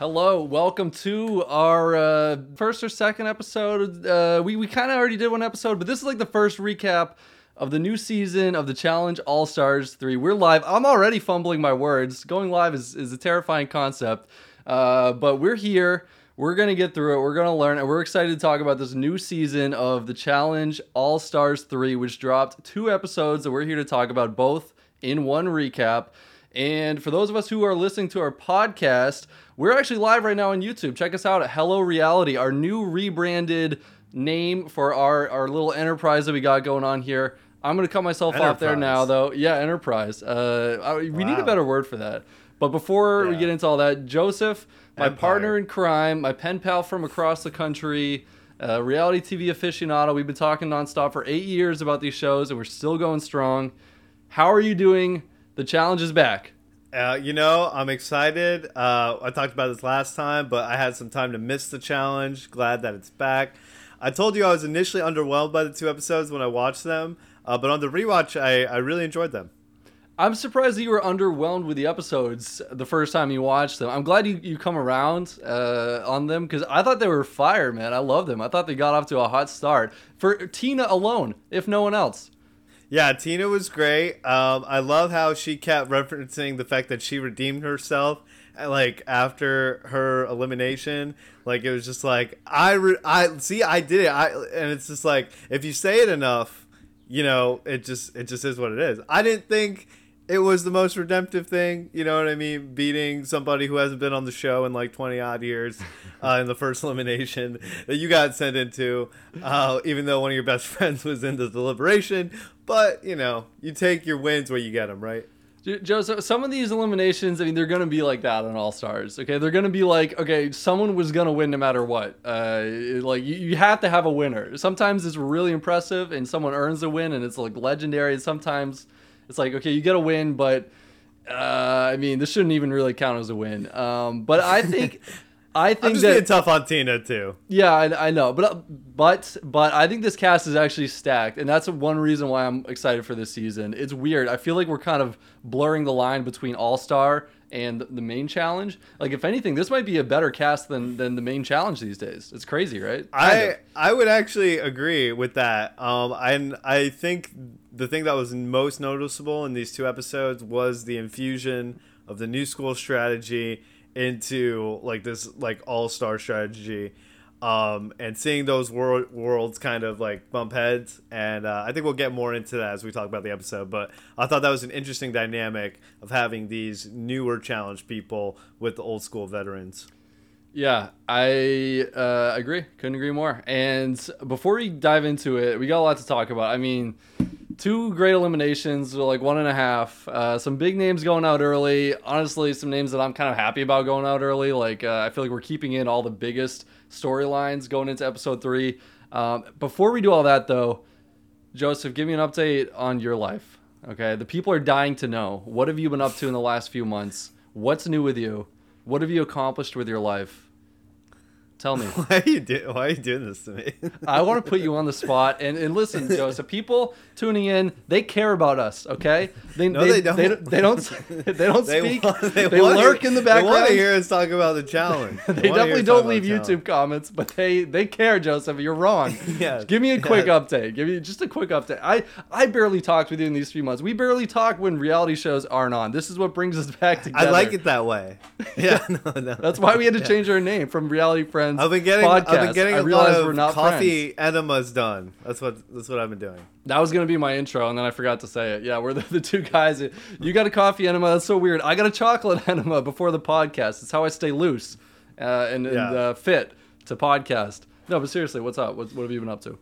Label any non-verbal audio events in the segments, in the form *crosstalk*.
Hello, welcome to our uh, first or second episode. Uh, we we kind of already did one episode, but this is like the first recap of the new season of the Challenge All Stars 3. We're live. I'm already fumbling my words. Going live is, is a terrifying concept, uh, but we're here. We're going to get through it. We're going to learn, and we're excited to talk about this new season of the Challenge All Stars 3, which dropped two episodes that we're here to talk about, both in one recap. And for those of us who are listening to our podcast, we're actually live right now on YouTube. Check us out at Hello Reality, our new rebranded name for our, our little enterprise that we got going on here. I'm going to cut myself off there now, though. Yeah, enterprise. Uh, I, we need a better word for that. But before we get into all that, Joseph, my Empire. partner in crime, my pen pal from across the country, uh, reality TV aficionado. We've been talking nonstop for eight years about these shows, and we're still going strong. How are you doing? The challenge is back. Uh, you know, I'm excited. Uh, I talked about this last time, but I had some time to miss the challenge. Glad that it's back. I told you I was initially underwhelmed by the two episodes when I watched them, uh, but on the rewatch, I, I really enjoyed them. I'm surprised that you were underwhelmed with the episodes the first time you watched them. I'm glad you, you come around uh, on them because I thought they were fire, man. I love them. I thought they got off to a hot start for Tina alone, if no one else. Yeah, Tina was great. Um, I love how she kept referencing the fact that she redeemed herself. uh, Like after her elimination, like it was just like I, re- I see, I did it. I and it's just like if you say it enough, you know, it just it just is what it is. I didn't think it was the most redemptive thing. You know what I mean? Beating somebody who hasn't been on the show in like twenty odd years *laughs* uh, in the first elimination that you got sent into, uh, even though one of your best *laughs* friends was in the deliberation. But you know, you take your wins where you get them, right? J- Joseph, some of these eliminations, I mean, they're going to be like that on All Stars. Okay, they're going to be like, okay, someone was going to win no matter what. Uh, like you, you have to have a winner. Sometimes it's really impressive, and someone earns a win, and it's like legendary. And sometimes it's like, okay, you get a win, but uh, I mean, this shouldn't even really count as a win. Um, but I think, *laughs* I I'm think just that being tough on Tina too. yeah, I, I know, but but but I think this cast is actually stacked, and that's one reason why I'm excited for this season. It's weird. I feel like we're kind of blurring the line between All Star and the main challenge. Like, if anything, this might be a better cast than than the main challenge these days. It's crazy, right? Kind I of. I would actually agree with that. Um, and I think the thing that was most noticeable in these two episodes was the infusion of the new school strategy into like this like all star strategy. Um, and seeing those wor- worlds kind of like bump heads, and uh, I think we'll get more into that as we talk about the episode. But I thought that was an interesting dynamic of having these newer challenge people with the old school veterans. Yeah, I uh, agree. Couldn't agree more. And before we dive into it, we got a lot to talk about. I mean, two great eliminations, like one and a half. Uh, some big names going out early. Honestly, some names that I'm kind of happy about going out early. Like uh, I feel like we're keeping in all the biggest storylines going into episode three. Um, before we do all that, though, Joseph, give me an update on your life. Okay, the people are dying to know. What have you been up to in the last few months? What's new with you? What have you accomplished with your life? Tell me. *laughs* Why are you do- Why are you doing this to me? *laughs* I want to put you on the spot and, and listen, Joseph. People tuning in, they care about us. Okay, they No, they don't. They, they don't. They don't *laughs* speak. want- They, lurk in the background. They want to hear us talk about the challenge. They definitely don't leave YouTube comments, but they they care, Joseph. You're wrong. Yeah, Give me a quick yeah. update. Give me just a quick update. I I barely talked with you in these three months. We barely talk when reality shows aren't on. This is what brings us back together. I like it that way. Yeah, no, no. That's why we had to change our name from Reality Friends. I've been getting. podcast. I've been getting a lot of we're not coffee friends. enemas done. That's what. That's what I've been doing. That was gonna be my intro, and then I forgot to say it. Yeah, we're the, *laughs* the two guys. You got a coffee enema. That's so weird. I got a chocolate *laughs* enema before the podcast. It's how I stay loose uh, and, and uh, fit to podcast. No, but seriously, what's up? What, what have you been up to?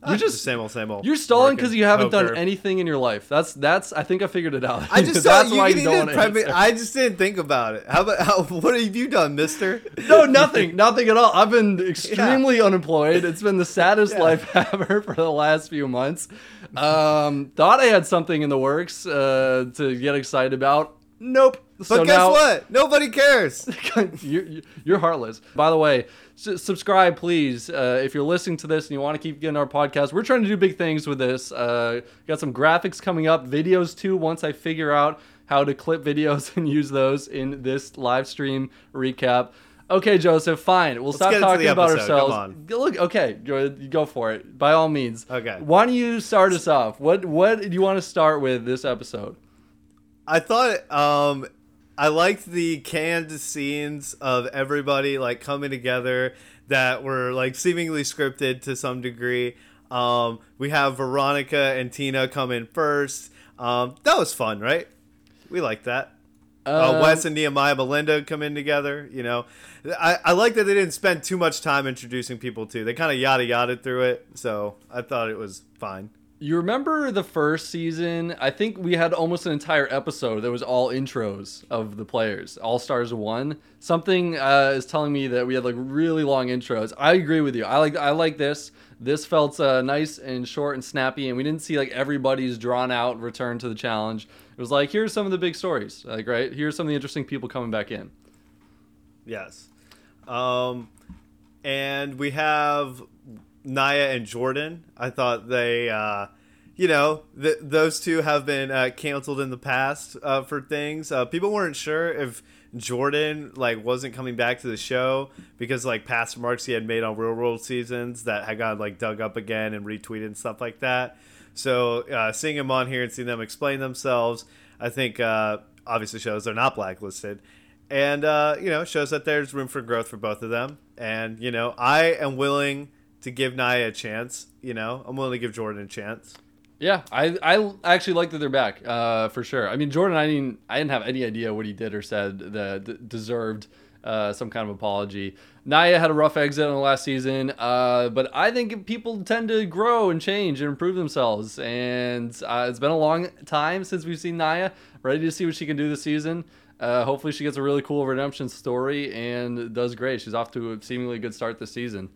Ah, just- the same old, same old. You're stalling because you haven't done poker. anything in your life. That's that's. I think I figured it out. I just *laughs* saw that's you why you don't. even want to prep me- answer. I just didn't think about it. How about *laughs* how? What have you done, Mister? No, nothing, nothing at all. I've been extremely unemployed. It's been the saddest Yeah. life *laughs* ever for the last few months. Um, thought I had something in the works uh, to get excited about. Nope. But guess what? Nobody cares. you're, you're heartless. By the way, s- subscribe, please. Uh, if you're listening to this and you want to keep getting our podcast, we're trying to do big things with this. Uh, got some graphics coming up, videos too. Once I figure out how to clip videos *laughs* and use those in this live stream recap. Okay, Joseph, fine. We'll Let's stop talking about ourselves. on. Look, okay, go, go for it. By all means. Okay. Why don't you start us off? What what do you want to start with this episode? I thought um I liked the canned scenes of everybody like coming together that were like seemingly scripted to some degree. Um we have Veronica and Tina come in first. Um that was fun, right? We like that. Uh, Um, Wes and Nehemiah Melinda come in together. You know, I, I like that they didn't spend too much time introducing people too. They kind of yada yada through it, so I thought it was fine. You remember the first season? I think we had almost an entire episode that was all intros of the players. All Stars One. Something uh, is telling me that we had like really long intros. I agree with you. I like I like this. This felt uh, nice and short and snappy, and we didn't see like everybody's drawn out return to the challenge. It was like here's some of the big stories. Like right here's some of the interesting people coming back in. Yes. Um, and we have Nia and Jordan. I thought they, uh, you know, th- those two have been uh, canceled in the past uh, for things. Uh, people weren't sure if Jordan like wasn't coming back to the show because like past remarks he had made on Real World seasons that had gotten like dug up again and retweeted and stuff like that. So uh, seeing him on here and seeing them explain themselves, I think uh, obviously shows they're not blacklisted and uh, you know shows that there's room for growth for both of them and you know i am willing to give Nia a chance you know i'm willing to give jordan a chance Yeah, I I actually like that they're back uh, for sure. I mean, Jordan, I didn't I didn't have any idea what he did or said that deserved uh, some kind of apology. Nia had a rough exit on the last season, uh, but I think people tend to grow and change and improve themselves. And uh, it's been a long time since we've seen Nia. Ready to see what she can do this season. Uh, hopefully, she gets a really cool redemption story and does great. She's off to a seemingly good start this season.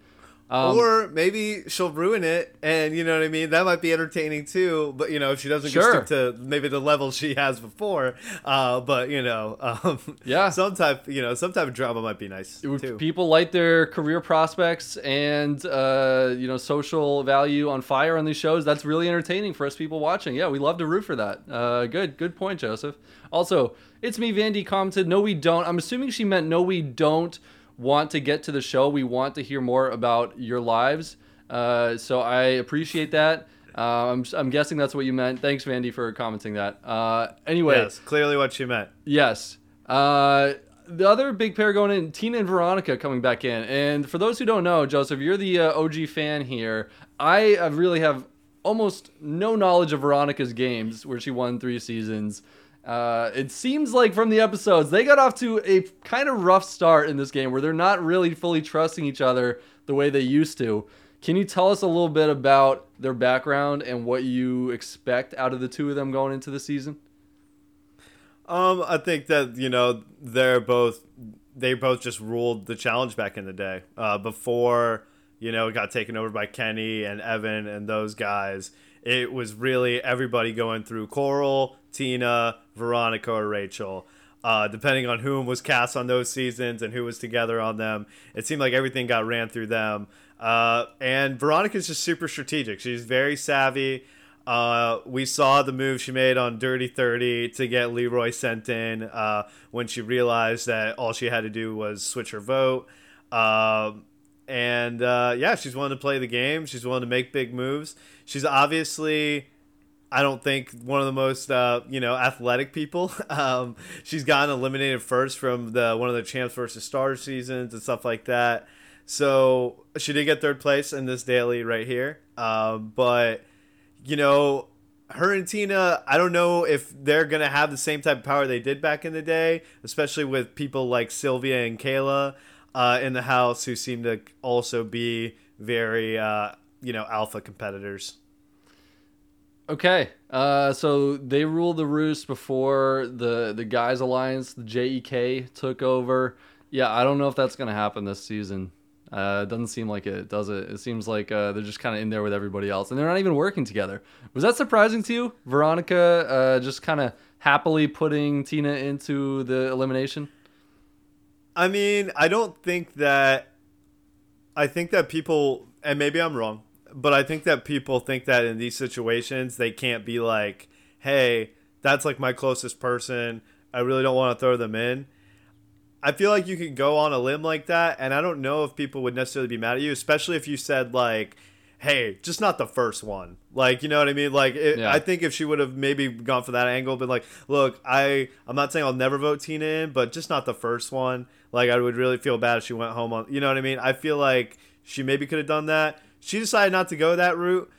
Um, or maybe she'll ruin it and you know what i mean that might be entertaining too but you know if she doesn't Sure. get to maybe the level she has before uh, but you know *laughs* um, Yeah. some type you know some type of drama might be nice too People light their career prospects and uh, you know social value on fire on these shows. That's really entertaining for us people watching. Yeah, we love to root for that. Uh, good, good point, Joseph. Also, it's me. Vandy commented, "No, we don't." I'm assuming she meant, "No, we don't want to get to the show. We want to hear more about your lives." Uh, so I appreciate that. Uh, I'm, I'm guessing that's what you meant. Thanks, Vandy, for commenting that. Uh, anyway, yes clearly what she meant Yes. Uh, the other big pair going in, Tina and Veronica coming back in. And for those who don't know, Joseph, you're the uh, OG fan here. I uh, really have almost no knowledge of Veronica's games, where she won three seasons. Uh, it seems like from the episodes, they got off to a kind of rough start in this game where they're not really fully trusting each other the way they used to. Can you tell us a little bit about their background and what you expect out of the two of them going into the season? Um, I think that you know they're both they both just ruled the challenge back in the day. Uh, before you know it got taken over by Kenny and Evan and those guys, it was really everybody going through Coral, Tina, Veronica, or Rachel. Uh, depending on whom was cast on those seasons and who was together on them, it seemed like everything got ran through them. Uh, and Veronica's just super strategic. She's very savvy. Uh, we saw the move she made on Dirty 30 to get Leroy sent in uh, when she realized that all she had to do was switch her vote. Um, and uh, yeah, she's willing to play the game. She's willing to make big moves. She's obviously, I don't think, one of the most uh, you know athletic people. *laughs* Um, she's gotten eliminated first from the one of the Champs versus Stars seasons and stuff like that. So she did get third place in this daily right here. Um, but you know, her and Tina, I don't know if they're gonna have the same type of power they did back in the day, especially with people like Sylvia and Kailah uh, in the house who seem to also be very, uh, you know, alpha competitors. Okay, uh, so they ruled the roost before the the guys alliance, the JEK took over. Yeah, I don't know if that's gonna happen this season. Uh, it doesn't seem like it, does it? It seems like uh, they're just kind of in there with everybody else, and they're not even working together. Was that surprising to you, Veronica? Uh, just kind of happily putting Tina into the elimination. I mean, I don't think that. I think that people, and maybe I'm wrong, but I think that people think that in these situations they can't be like, "Hey, that's like my closest person. I really don't want to throw them in." I feel like you could go on a limb like that, and I don't know if people would necessarily be mad at you, especially if you said like, "Hey, just not the first one." Like, you know what I mean? Like, it, Yeah. I think if she would have maybe gone for that angle, been like, "Look, I I'm not saying I'll never vote Tina in, but just not the first one." Like, I would really feel bad if she went home on. You know what I mean? I feel like she maybe could have done that. She decided not to go that route.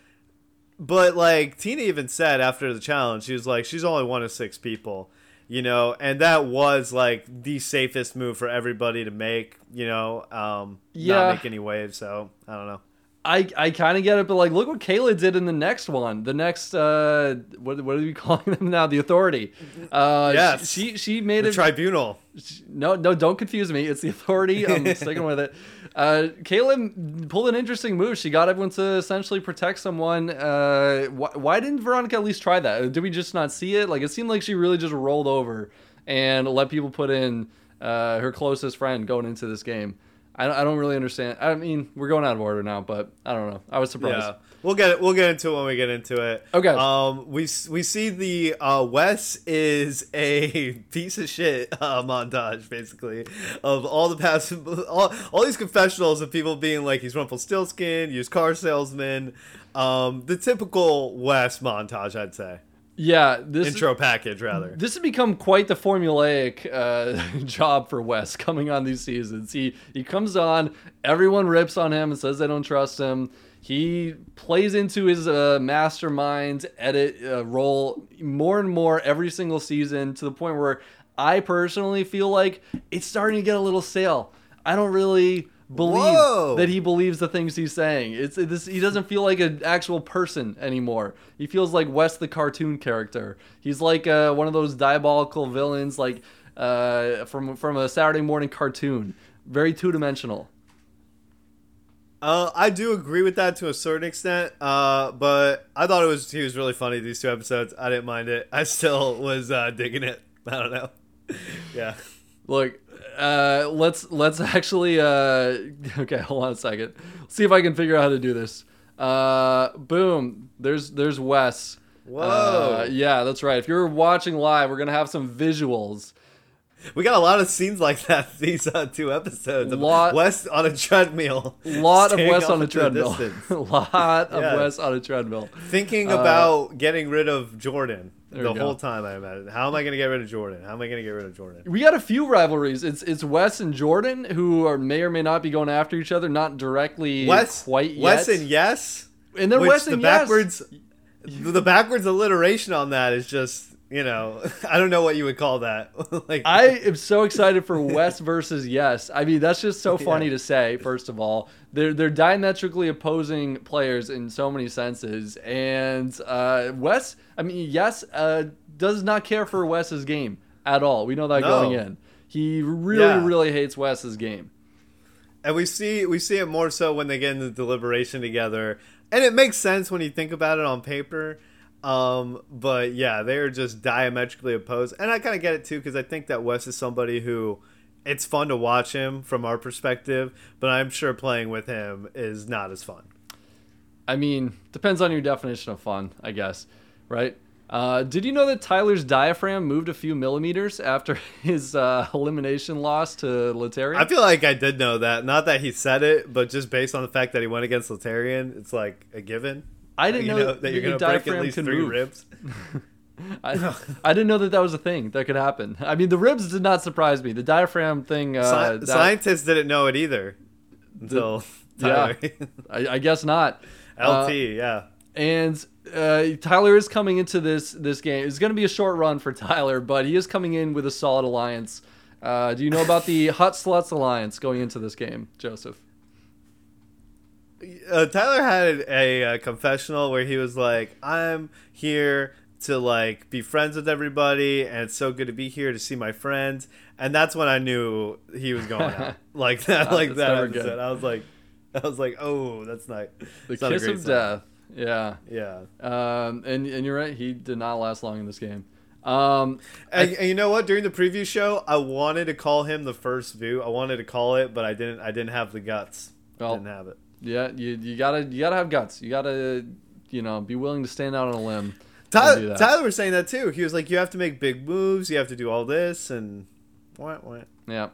But like Tina even said after the challenge, she was like, she's only one of six people, you know, and that was like the safest move for everybody to make, you know, um, Yeah. not make any waves. So I don't know. I, I kind of get it, but like, look what Kailah did in the next one. The next, uh, what, what are we *laughs* calling them now? The Authority. Uh, Yes. She, she, she made The it. tribunal. no, no, don't confuse me. It's the Authority. I'm *laughs* sticking with it. Uh, Kailah pulled an interesting move. She got everyone to essentially protect someone. Uh, why, why didn't Veronica at least try that? Did we just not see it? Like, it seemed like she really just rolled over and let people put in uh, her closest friend going into this game. I don't, I don't really understand. I mean, we're going out of order now, but I don't know. I was surprised. Yeah, we'll get it. We'll get into it when we get into it. Okay. Um, we we see the uh, Wes is a *laughs* piece of shit uh, montage basically of all the past *laughs* all, all these confessionals of people being like he's Rumpelstiltskin, used car salesman, um, the typical Wes montage, I'd say. Yeah, this Intro package rather. this has become quite the formulaic uh, *laughs* job for Wes coming on these seasons. He he comes on, everyone rips on him and says they don't trust him. He plays into his uh, mastermind edit uh, role more and more every single season to the point where I personally feel like it's starting to get a little stale. I don't really believe Whoa. that he believes the things he's saying. It's it, this, he doesn't feel like an actual person anymore. He feels like Wes the cartoon character. He's like uh, one of those diabolical villains, like uh, from from a Saturday morning cartoon. Very two dimensional. Uh, I do agree with that to a certain extent, uh, but I thought it was he was really funny these two episodes. I didn't mind it. I still was uh, digging it. *laughs* I don't know. *laughs* yeah. Look, uh, let's let's actually. Uh, *laughs* okay, hold on a second. See if I can figure out how to do this. Uh, boom. There's there's Wes. Whoa. Uh, yeah, that's right. If you're watching live, we're gonna have some visuals. We got a lot of scenes like that *laughs* these uh, two episodes. of Lot- Wes on a treadmill. lot of Wes on a treadmill. *laughs* lot of Yeah. Wes on a treadmill. Thinking Uh, about getting rid of Jordan There the whole time. I imagine. How am I going to get rid of Jordan? How am I going to get rid of Jordan? We got a few rivalries. It's it's Wes and Jordan who are may or may not be going after each other, not directly Wes, quite yet. Wes and yes. and then Wes the and yes. backwards, the backwards alliteration on that is just you know *laughs* I don't know what you would call that. *laughs* like I am so excited for *laughs* Wes versus Yes. I mean, that's just so funny Yeah. to say. First of all, they're they're diametrically opposing players in so many senses, and uh, Wes. I mean, Yes uh, does not care for Wes's game at all. We know that No. going in. He really, Yeah. really hates Wes's game. And we see we see it more so when they get into deliberation together, and it makes sense when you think about it on paper. Um, but yeah, they're just diametrically opposed, and I kind of get it too because I think that Wes is somebody who it's fun to watch him from our perspective, but I'm sure playing with him is not as fun. I mean, depends on your definition of fun, I guess, right? Uh, did you know that Tyler's diaphragm moved a few millimeters after *laughs* his uh, elimination loss to Laterrian? I feel like I did know that, not that he said it, but just based on the fact that he went against Laterrian, it's like a given. I didn't you know, that you're gonna break at least three move. ribs. *laughs* *laughs* I, I didn't know that that was a thing that could happen. I mean, the ribs did not surprise me. The diaphragm thing. Uh, Sci- that- scientists didn't know it either until *laughs* yeah. Tyler. I, I guess not. LT, Uh, yeah. and uh, Tyler is coming into this this game. It's going to be a short run for Tyler, but he is coming in with a solid alliance. Uh, do you know about the Hot Sluts alliance going into this game, Joseph? Uh, Tyler had a, uh confessional where he was like, "I'm here to like be friends with everybody, and it's so good to be here to see my friends. And that's when I knew he was going out *laughs* like that. Oh, Like that episode. good. I was like, I was like, oh, that's nice. The not a kiss of sign. death. Yeah. Yeah. Um, and and you're right. He did not last long in this game. Um, And, and you know what? During the preview show, I wanted to call him the first view. I wanted to call it, but I didn't. I didn't have the guts. Well, didn't have it. Yeah, you you gotta you gotta have guts. You gotta you know be willing to stand out on a limb. Tyler. Tyler was saying that too. He was like, "You have to make big moves. You have to do all this." And what? What? Yeah.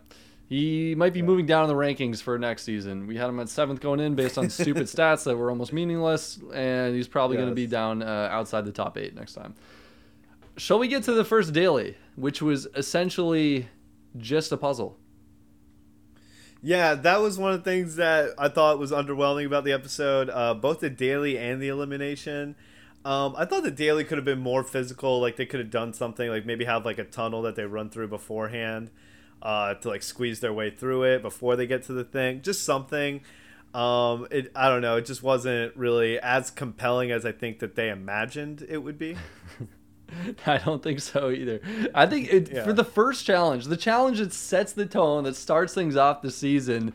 He might be moving down in the rankings for next season. We had him at seventh going in based on *laughs* stupid stats that were almost meaningless, and he's probably going to be down uh, outside the top eight next time. Shall we get to the first daily, which was essentially just a puzzle? Yeah, that was one of the things that I thought was underwhelming about the episode. Uh, both the daily and the elimination. Um, I thought the daily could have been more physical. Like they could have done something, like maybe have like a tunnel that they run through beforehand, uh, to like squeeze their way through it before they get to the thing. Just something. Um, it I don't know. It just wasn't really as compelling as I think that they imagined it would be. *laughs* *laughs* I don't think so either. I think it, Yeah. for the first challenge, the challenge that sets the tone, that starts things off the season.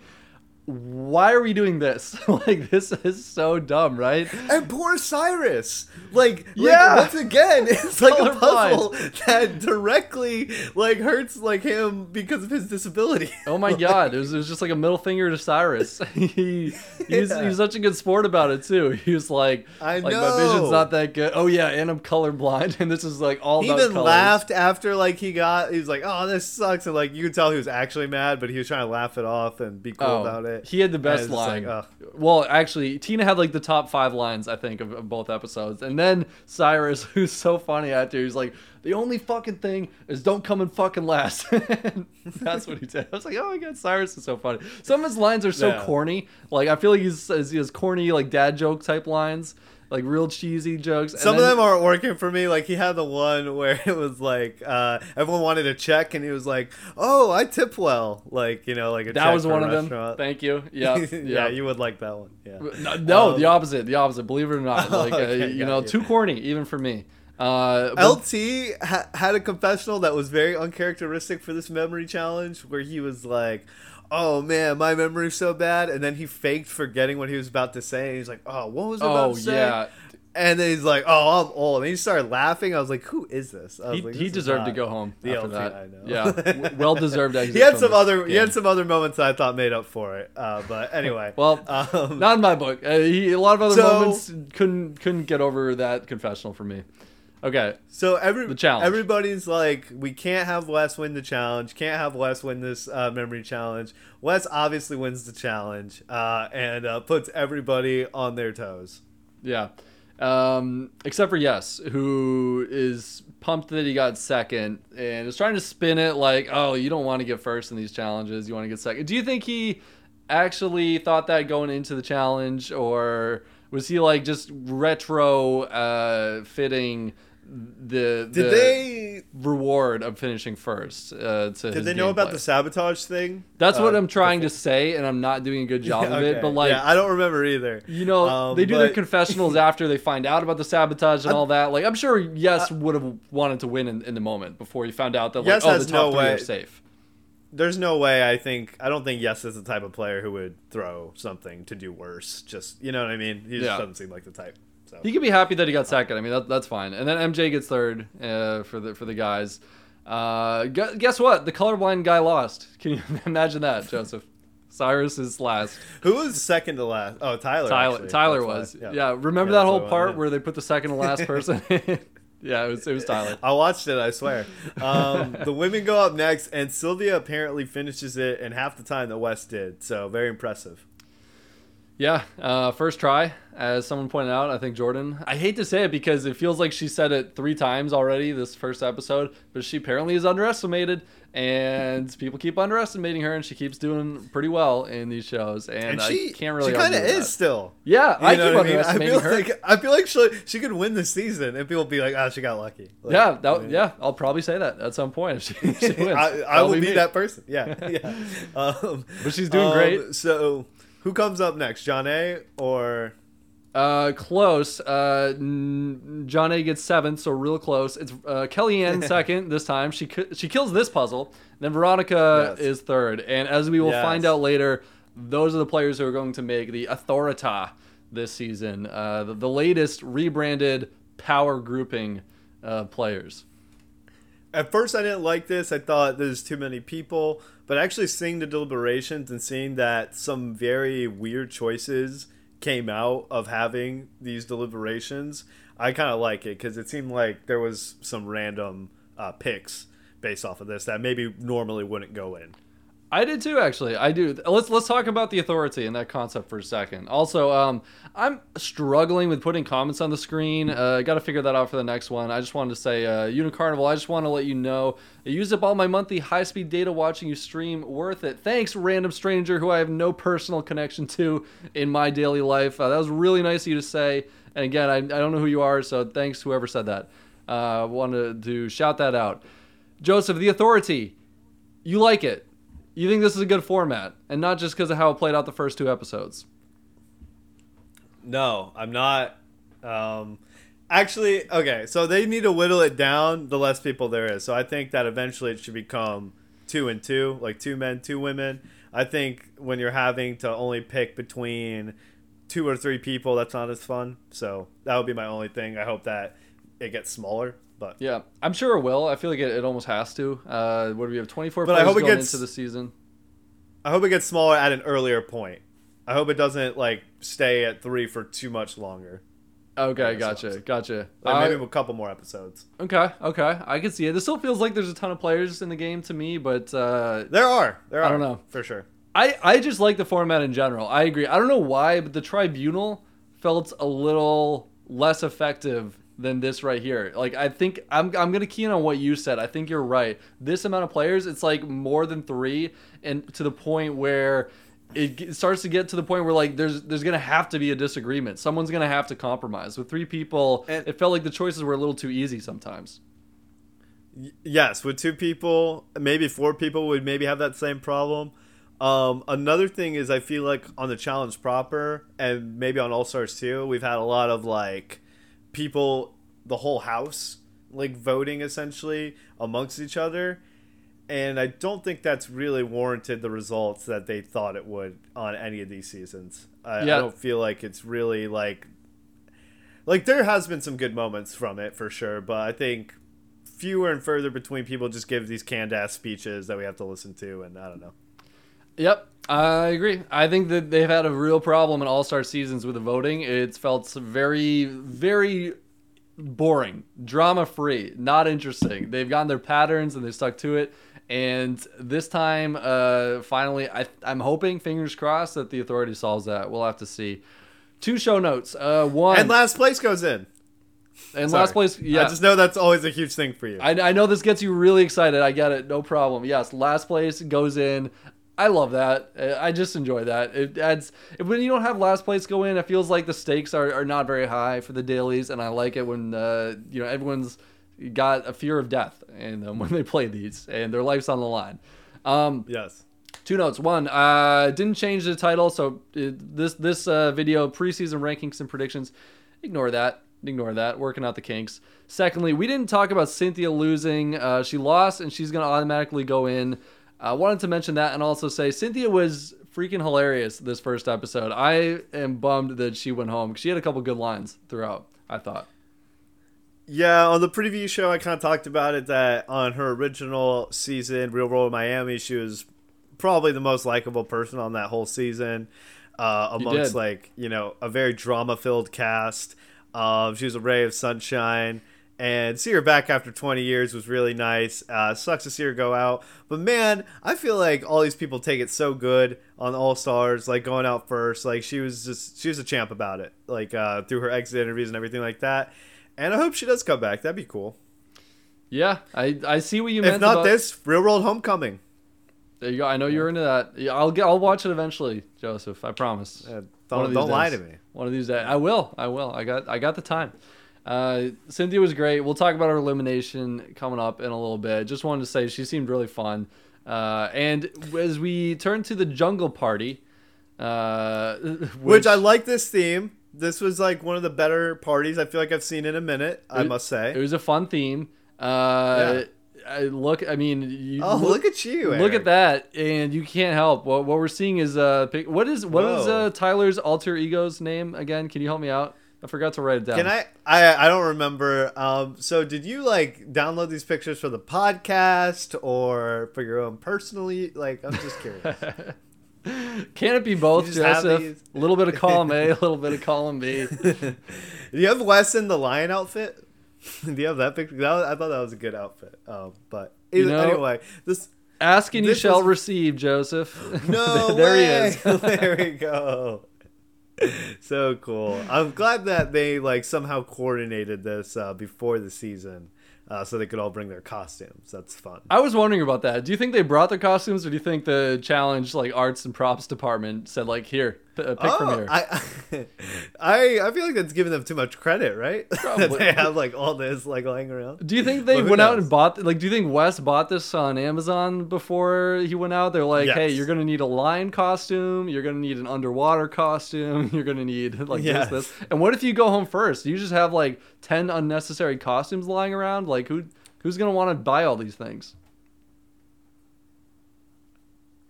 Why are we doing this? *laughs* like this is so dumb, right? And poor Cyrus. Like, Yeah. like once again, *laughs* it's like a puzzle that directly like hurts like him because of his disability. *laughs* Oh my god, it was, it was just like a middle finger to Cyrus. he he's, Yeah. he's such a good sport about it too. He was like, I like my vision's not that good. Oh yeah, and I'm colorblind, and this is like all He about even colors. laughed after like he got he was like, Oh, this sucks and like you could tell he was actually mad, but he was trying to laugh it off and be cool Oh, about it. He had the best line. like, well, actually, Tina had like the top five lines I think of, of both episodes, and then Cyrus, *laughs* who's so funny after, he's like, the only fucking thing is don't come in fucking last. *laughs* That's what he did. I was like, oh my god, Cyrus is so funny. Some of his lines are so Yeah. corny. Like I feel like he's he has corny like dad joke type lines, like real cheesy jokes. and Some of them aren't working for me. Like he had the one where it was like uh, everyone wanted a check, and he was like, "Oh, I tip well." Like you know, like a That was one of them. Thank you. *laughs* Yeah, yeah, yeah. you would like that one. Yeah. No, Um, the opposite. The opposite. Believe it or not, *laughs* like uh, you got know, you. too corny even for me. Uh, but- LT ha- had a confessional that was very uncharacteristic for this memory challenge, where he was like, "Oh man, my memory's so bad," and then he faked forgetting what he was about to say. And he's like, "Oh, what was I about oh to say?" yeah, And then he's like, "Oh, I'm old." And he started laughing. I was like, "Who is this?" I was he, like, he "This is deserved to go home The after LT, that. I know. Yeah, *laughs* well deserved he had some other. He had some other moments that I thought made up for it. Uh, but anyway, *laughs* Well, um, not in my book. Uh, he, a lot of other So- moments couldn't couldn't get over that confessional for me. Okay, So every The challenge. everybody's like, we can't have Wes win the challenge. Can't have Wes win this uh, memory challenge. Wes obviously wins the challenge uh, and uh, puts everybody on their toes. yeah. Um, except for Yes, who is pumped that he got second and is trying to spin it like, oh, you don't want to get first in these challenges. You want to get second. Do you think he actually thought that going into the challenge, or was he like just retro uh, fitting the Did the they reward of finishing first? Uh, to did they know about the sabotage thing? That's what Uh, I'm trying to say, and I'm not doing a good job *laughs* Yeah, of it. okay. But like, yeah, I don't remember either. you know, Um, they do their confessionals *laughs* after they find out about the sabotage and all that. Like, I'm sure Yes would have wanted to win in, in the moment before he found out that like, Yes oh, the top no three way- are safe. There's no way. I think I don't think Yes is the type of player who would throw something to do worse. Just you know what I mean. He just Yeah. doesn't seem like the type. So He could be happy that he got second. I mean, that, that's fine. And then MJ gets third uh, for the for the guys. Uh, gu- guess what? The colorblind guy lost. Can you *laughs* imagine that, Joseph? Cyrus is last. who was second to last? Oh, Tyler. Tyler actually. Tyler That's was. why. Yeah. remember Yeah, that whole part wanted. where they put the second to last person? *laughs* yeah, it was it was Tyler. I watched it, I swear. Um, the *laughs* women go up next, and Sylvia apparently finishes it in half the time that Wes did. So very impressive. Yeah, uh, first try, as someone pointed out. I think Jordan. I hate to say it because it feels like she said it three times already this first episode, but she apparently is underestimated, and *laughs* people keep underestimating her, and she keeps doing pretty well in these shows. And, And I she can't really. She kind of is still. Yeah, You I keep I mean? I underestimating feel her. like I feel like she she could win this season, and people be like, "Ah, she got lucky." Like, yeah, that, I mean, yeah, I'll probably say that at some point if she, if she *laughs* wins. I, I will be me. that person. Yeah, *laughs* yeah. Um, But she's doing um, great. So, who comes up next, Jonna. or Uh, close. Uh, Jonna gets seventh, so real close. It's uh, Kellyanne *laughs* second this time. She she kills this puzzle. Then Veronica Yes. is third, and as we will Yes. find out later, those are the players who are going to make the Authorita this season. Uh, the, the latest rebranded power grouping uh, players. At first, I didn't like this. I thought there's too many people. But actually, seeing the deliberations and seeing that some very weird choices came out of having these deliberations, I kind of like it because it seemed like there was some random uh, picks based off of this that maybe normally wouldn't go in. I did too, actually. I do. Let's let's talk about the authority and that concept for a second. Also, um, I'm struggling with putting comments on the screen. Uh, Got to figure that out for the next one. I just wanted to say, uh, Unicarnival. I just want to let you know I used up all my monthly high-speed data watching you stream. Worth it. Thanks, random stranger who I have no personal connection to in my daily life. Uh, that was really nice of you to say. And again, I, I don't know who you are, so thanks whoever said that. Uh, wanted to shout that out. Joseph, the authority. You like it. You think this is a good format, and not just because of how it played out the first two episodes. No, I'm not. Um, actually, okay, so they need to whittle it down the less people there is. So I think that eventually it should become two and two, like two men, two women. I think when you're having to only pick between two or three people, that's not as fun. So that would be my only thing. I hope that it gets smaller. But Yeah, I'm sure it will. I feel like it, it almost has to. Uh, what do we have? 24 But I hope it gets- into the season. I hope it gets smaller at an earlier point. I hope it doesn't like stay at three for too much longer. Okay, gotcha, gotcha. Like Uh, maybe a couple more episodes. okay, okay, I can see it. This still feels like there's a ton of players in the game to me, but uh, There are. There are. I don't know. for sure. I, I just like the format in general. I agree. I don't know why, but the tribunal felt a little less effective than this right here. Like I think I'm I'm gonna key in on what you said. I think you're right. This amount of players, it's like more than three, and to the point where it starts to get to the point where like there's there's gonna have to be a disagreement. Someone's gonna have to compromise. With three people, And- it felt like the choices were a little too easy sometimes. Yes, with two people, maybe four people would maybe have that same problem. Um, another thing is I feel like on the challenge proper and maybe on All Stars too, we've had a lot of like people, the whole house, like voting essentially amongst each other. And I don't think that's really warranted the results that they thought it would on any of these seasons. I, Yeah. I don't feel like it's really like like there has been some good moments from it for sure, but I think fewer and further between people just give these canned ass speeches that we have to listen to, and I don't know. Yep, I agree. I think that they've had a real problem in All Star seasons with the voting. It's felt very, very boring, drama free, not interesting. They've gotten their patterns and they stuck to it. And this time, uh, finally, I, I'm hoping, fingers crossed, that the authority solves that. We'll have to see. Two show notes. Uh, one And last place goes in. and Sorry. last place. Yeah, I just know that's always a huge thing for you. I, I know this gets you really excited. I get it. No problem. Yes, last place goes in. I love that. Uh, I just enjoy that. It adds when you don't have last place go in. It feels like the stakes are, are not very high for the dailies, and I like it when uh, you know everyone's got a fear of death and um, *laughs* when they play these and their life's on the line. Um, yes. Two notes. One, uh, didn't change the title, so it, this this uh, video preseason rankings and predictions. Ignore that. Ignore that. Working out the kinks. Secondly, we didn't talk about Cynthia losing. Uh, she lost, and she's gonna automatically go in. I wanted to mention that and also say Cynthia was freaking hilarious this first episode. I am bummed that she went home. She had a couple good lines throughout. I thought. Yeah, on the preview show, I kind of talked about it that on her original season, Real World Miami, she was probably the most likable person on that whole season. Uh, amongst did. like you know a very drama filled cast. Um, she was a ray of sunshine, and see her back after 20 years was really nice. Uh, sucks to see her go out, but man, I feel like all these people take it so good on All Stars, like going out first. Like she was just she was a champ about it, like uh, through her exit interviews and everything like that. And I hope she does come back. That'd be cool. Yeah, I, I see what you meant. If not about- this, Real World Homecoming. there you go. I know you're into that. Yeah, I'll get. I'll watch it eventually, Joseph. I promise. Of don't don't lie to me. One of these days, I will. I will. I got. I got the time. Uh, Cynthia was great. We'll talk about her elimination coming up in a little bit. Just wanted to say she seemed really fun. Uh, and as we turn to the jungle party, uh, *laughs* Which, I like this theme this was like one of the better parties I feel like I've seen in a minute. I It- must say. It was a fun theme. Uh, I look, I mean, you oh, look, at you! Look at that, and you can't help. What, what we're seeing is uh, what is what is Whoa. uh, Tyler's alter ego's name again? Can you help me out? I forgot to write it down. Can I, I? I don't remember. Um. So, did you like download these pictures for the podcast or for your own personally? Like, I'm just curious. *laughs* Can it be both, Joseph? A little bit of column A, a *laughs* little bit of column B. Do you have Wes in the lion outfit? *laughs* Do you have that picture? That was, I thought that was a good outfit. Um. But You know- anyway, this. asking and you shall was- receive, Joseph. No there way. he is. there we go. *laughs* So cool. I'm glad that they like somehow coordinated this uh, before the season, uh, so they could all bring their costumes. That's fun. I was wondering about that. Do you think they brought their costumes, or do you think the challenge, like arts and props department, said like, "Here, uh, pick from here"? Oh, I, *laughs* I I feel like that's giving them too much credit, right? *laughs* that they have like all this like lying around. Do you think they went out and bought like do you think Wes bought this on Amazon before he went out? They're like, "Hey, you're going to need a lion costume, you're going to need an underwater costume, *laughs* you're going to need like Yes. this this." And what if you go home first? You just have like 10 unnecessary costumes lying around? Like who who's going to want to buy all these things?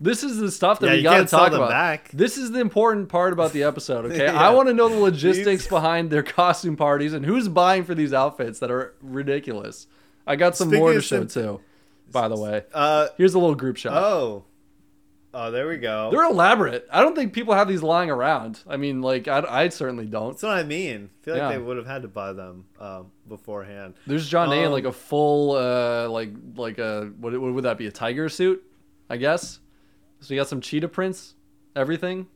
This is the stuff that Yeah, we got to talk about. back. This is the important part about the episode, *laughs* okay? Yeah. I want to know the logistics behind their costume parties and who's buying for these outfits that are ridiculous. I got some Speaking more to show sim- too, by the way. Uh Here's a little group shot. oh, oh there we go. They're elaborate. I don't think people have these lying around. I mean, like, I, I certainly don't. That's what I mean. I feel like Yeah. they would have had to buy them um, beforehand. There's Jonna in Um, like a full, uh, like, like a, what, what would that be? A tiger suit, I guess? So we got some cheetah prints, everything.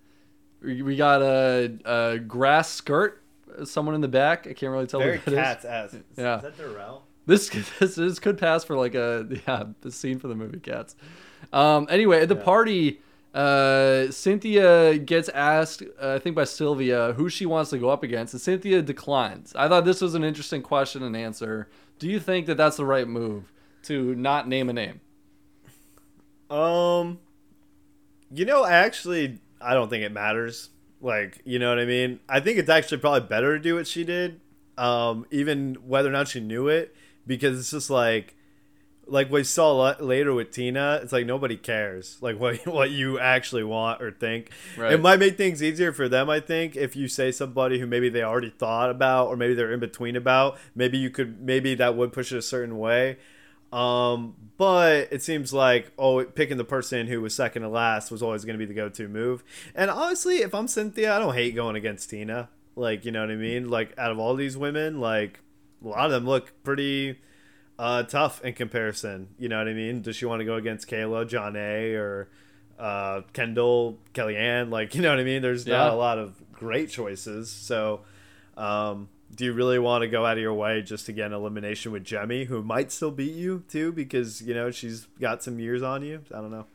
We, we got a, a grass skirt, someone in the back. I can't really tell Very who that is. cat's ass. Is, Yeah. is that Darrell? This, *laughs* this this could pass for like a yeah the scene for the movie Cats. Um, anyway, at the Yeah. party, uh, Cynthia gets asked, uh, I think by Sylvia, who she wants to go up against, and Cynthia declines. I thought this was an interesting question and answer. Do you think that that's the right move to not name a name? Um, you know, I actually I don't think it matters. Like, you know what I mean? I think it's actually probably better to do what she did, um, even whether or not she knew it, because it's just like, like we saw later with Tina. It's like nobody cares, like what *laughs* what you actually want or think. Right. It might make things easier for them, I think, if you say somebody who maybe they already thought about or maybe they're in between about. Maybe you could maybe that would push it a certain way. Um, but it seems like oh, picking the person who was second to last was always going to be the go-to move. And honestly, if I'm Cynthia, I don't hate going against Tina. Like, you know what I mean? Like, out of all these women, like a lot of them look pretty uh, tough in comparison. You know what I mean? Does she want to go against Kailah, John A, or uh, Kendall, Kellyanne? Like, *laughs* you know what I mean? There's not Yeah. a lot of great choices. So, um, do you really want to go out of your way just to get an elimination with Jemmy, who might still beat you too, because you know she's got some years on you? I don't know.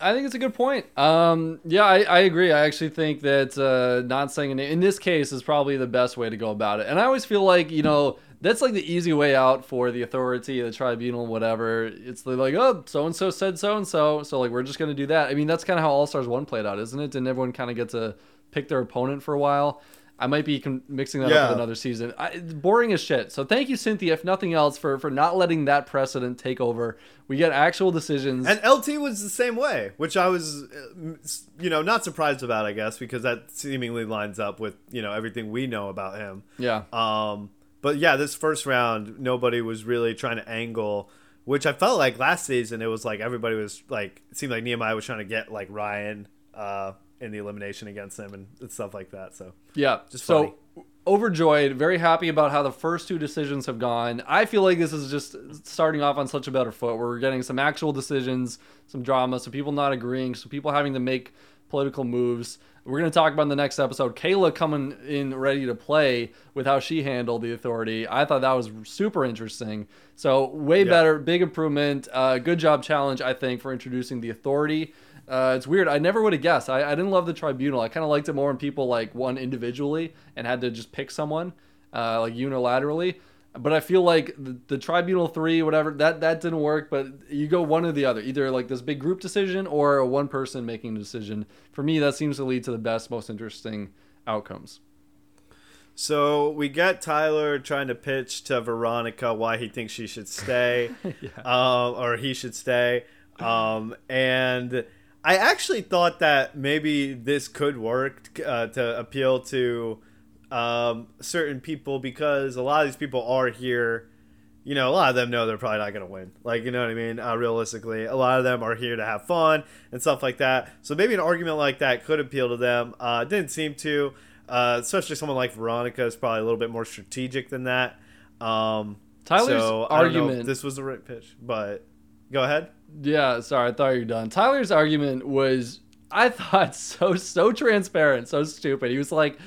I think it's a good point. Um, yeah, I, I agree. I actually think that uh, not saying a name in this case is probably the best way to go about it. And I always feel like you know that's like the easy way out for the authority, the tribunal, whatever. It's like, oh, so and so said so and so, so like we're just gonna do that. I mean, that's kind of how All Stars One played out, isn't it? Didn't everyone kind of get to pick their opponent for a while? I might be mixing that up with another season. I, boring as shit. So thank you, Cynthia, if nothing else, for for not letting that precedent take over. We get actual decisions. And LT was the same way, which I was, uh, you know, not surprised about, I guess, because that seemingly lines up with you know everything we know about him. yeah. Um, but yeah, this first round, nobody was really trying to angle, which I felt like last season it was like everybody was like, it seemed like Nehemiah was trying to get like Ryan uh, in the elimination against him and, stuff like that. So Yeah. Just so overjoyed, very happy about how the first two decisions have gone. I feel like this is just starting off on such a better foot where we're getting some actual decisions, some drama, some people not agreeing, some people having to make political moves. We're going to talk about in the next episode Kailah coming in ready to play with how she handled the authority. I thought that was super interesting. So, way Yeah. better, big improvement. Uh, good job, challenge, I think, for introducing the authority. Uh, it's weird. I never would have guessed. I, I didn't love the tribunal. I kind of liked it more when people like won individually and had to just pick someone, uh, like unilaterally. But I feel like the, the tribunal three, whatever, that that didn't work. But you go one or the other, either like this big group decision or a one person making a decision. For me, that seems to lead to the best, most interesting outcomes. So we get Tyler trying to pitch to Veronica why he thinks she should stay, *laughs* yeah. um, or he should stay. Um, and I actually thought that maybe this could work uh, to appeal to um, certain people because a lot of these people are here. You know, a lot of them know they're probably not going to win. Like, you know what I mean? Uh, realistically, a lot of them are here to have fun and stuff like that. So maybe an argument like that could appeal to them. Uh, didn't seem to. Uh, especially someone like Veronica is probably a little bit more strategic than that. Um, Tyler's so, argument. this was the right pitch, but go ahead. Yeah, sorry, I thought you were done. Tyler's argument was, I thought, *laughs* so so transparent, so stupid. He was like,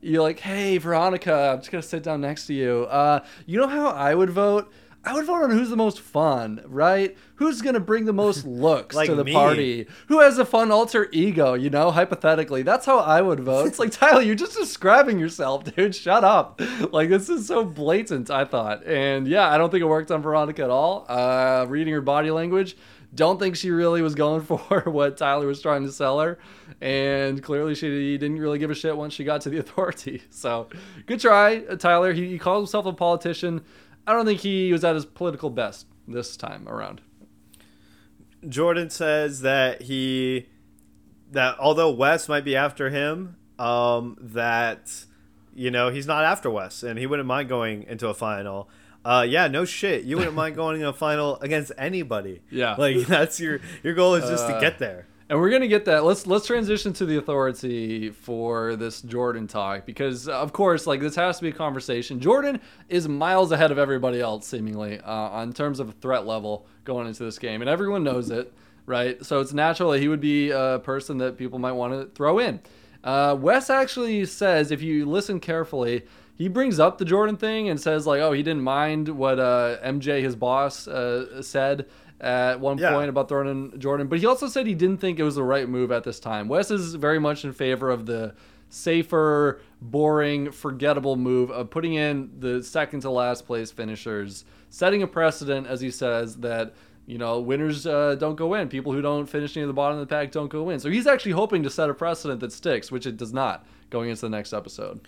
"You're like, hey, Veronica, I'm just gonna sit down next to you. Uh, you know how I would vote." I would vote on who's the most fun, right? Who's gonna bring the most *laughs* looks like to the me. party? Who has a fun alter ego? You know, hypothetically, that's how I would vote. It's like *laughs* Tyler, you're just describing yourself, *laughs* dude. Shut up. Like this is so blatant. I thought, and yeah, I don't think it worked on Veronica at all. Uh, reading her body language, don't think she really was going for what Tyler was trying to sell her, and clearly she didn't really give a shit once she got to the authority. So, good try, Tyler. He, he calls himself a politician. I don't think he was at his political best this time around. Jordan says that he that although Wes might be after him, um, that you know he's not after Wes, and he wouldn't mind going into a final. Uh, yeah, no shit. You wouldn't *laughs* mind going in a final against anybody. Yeah, like that's your your goal is just uh, to get there and we're gonna get that. Let's let's transition to the authority for this Jordan talk because of course, like this has to be a conversation. Jordan is miles ahead of everybody else, seemingly, uh, on terms of threat level going into this game, and everyone knows it, right? So it's natural that he would be a person that people might want to throw in. Uh, Wes actually says, if you listen carefully, he brings up the Jordan thing and says like, oh, he didn't mind what uh, MJ, his boss, uh, said at one yeah. point about throwing in Jordan, but he also said he didn't think it was the right move at this time. Wes is very much in favor of the safer, boring, forgettable move of putting in the second to last place finishers, setting a precedent, as he says, that you know winners uh, don't go in. People who don't finish near the bottom of the pack don't go in. So he's actually hoping to set a precedent that sticks, which it does not going into the next episode.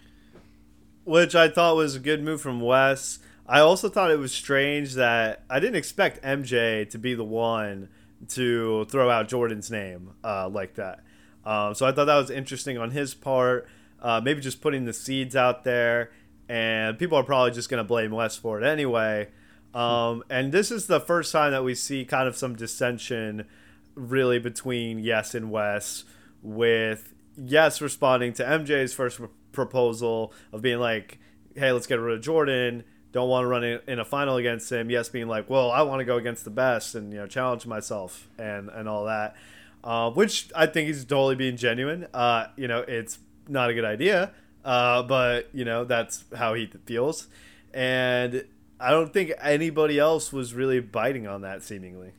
Which I thought was a good move from Wes. I also thought it was strange that I didn't expect MJ to be the one to throw out Jordan's name uh, like that. Um, so I thought that was interesting on his part. Uh, maybe just putting the seeds out there, and people are probably just going to blame Wes for it anyway. Um, and this is the first time that we see kind of some dissension, really, between Yes and Wes, with Yes responding to MJ's first proposal of being like, "Hey, let's get rid of Jordan." Don't want to run in a final against him. Yes, being like, well, I want to go against the best and you know challenge myself and and all that, uh, which I think he's totally being genuine. Uh, you know, it's not a good idea, uh, but you know that's how he feels, and I don't think anybody else was really biting on that seemingly.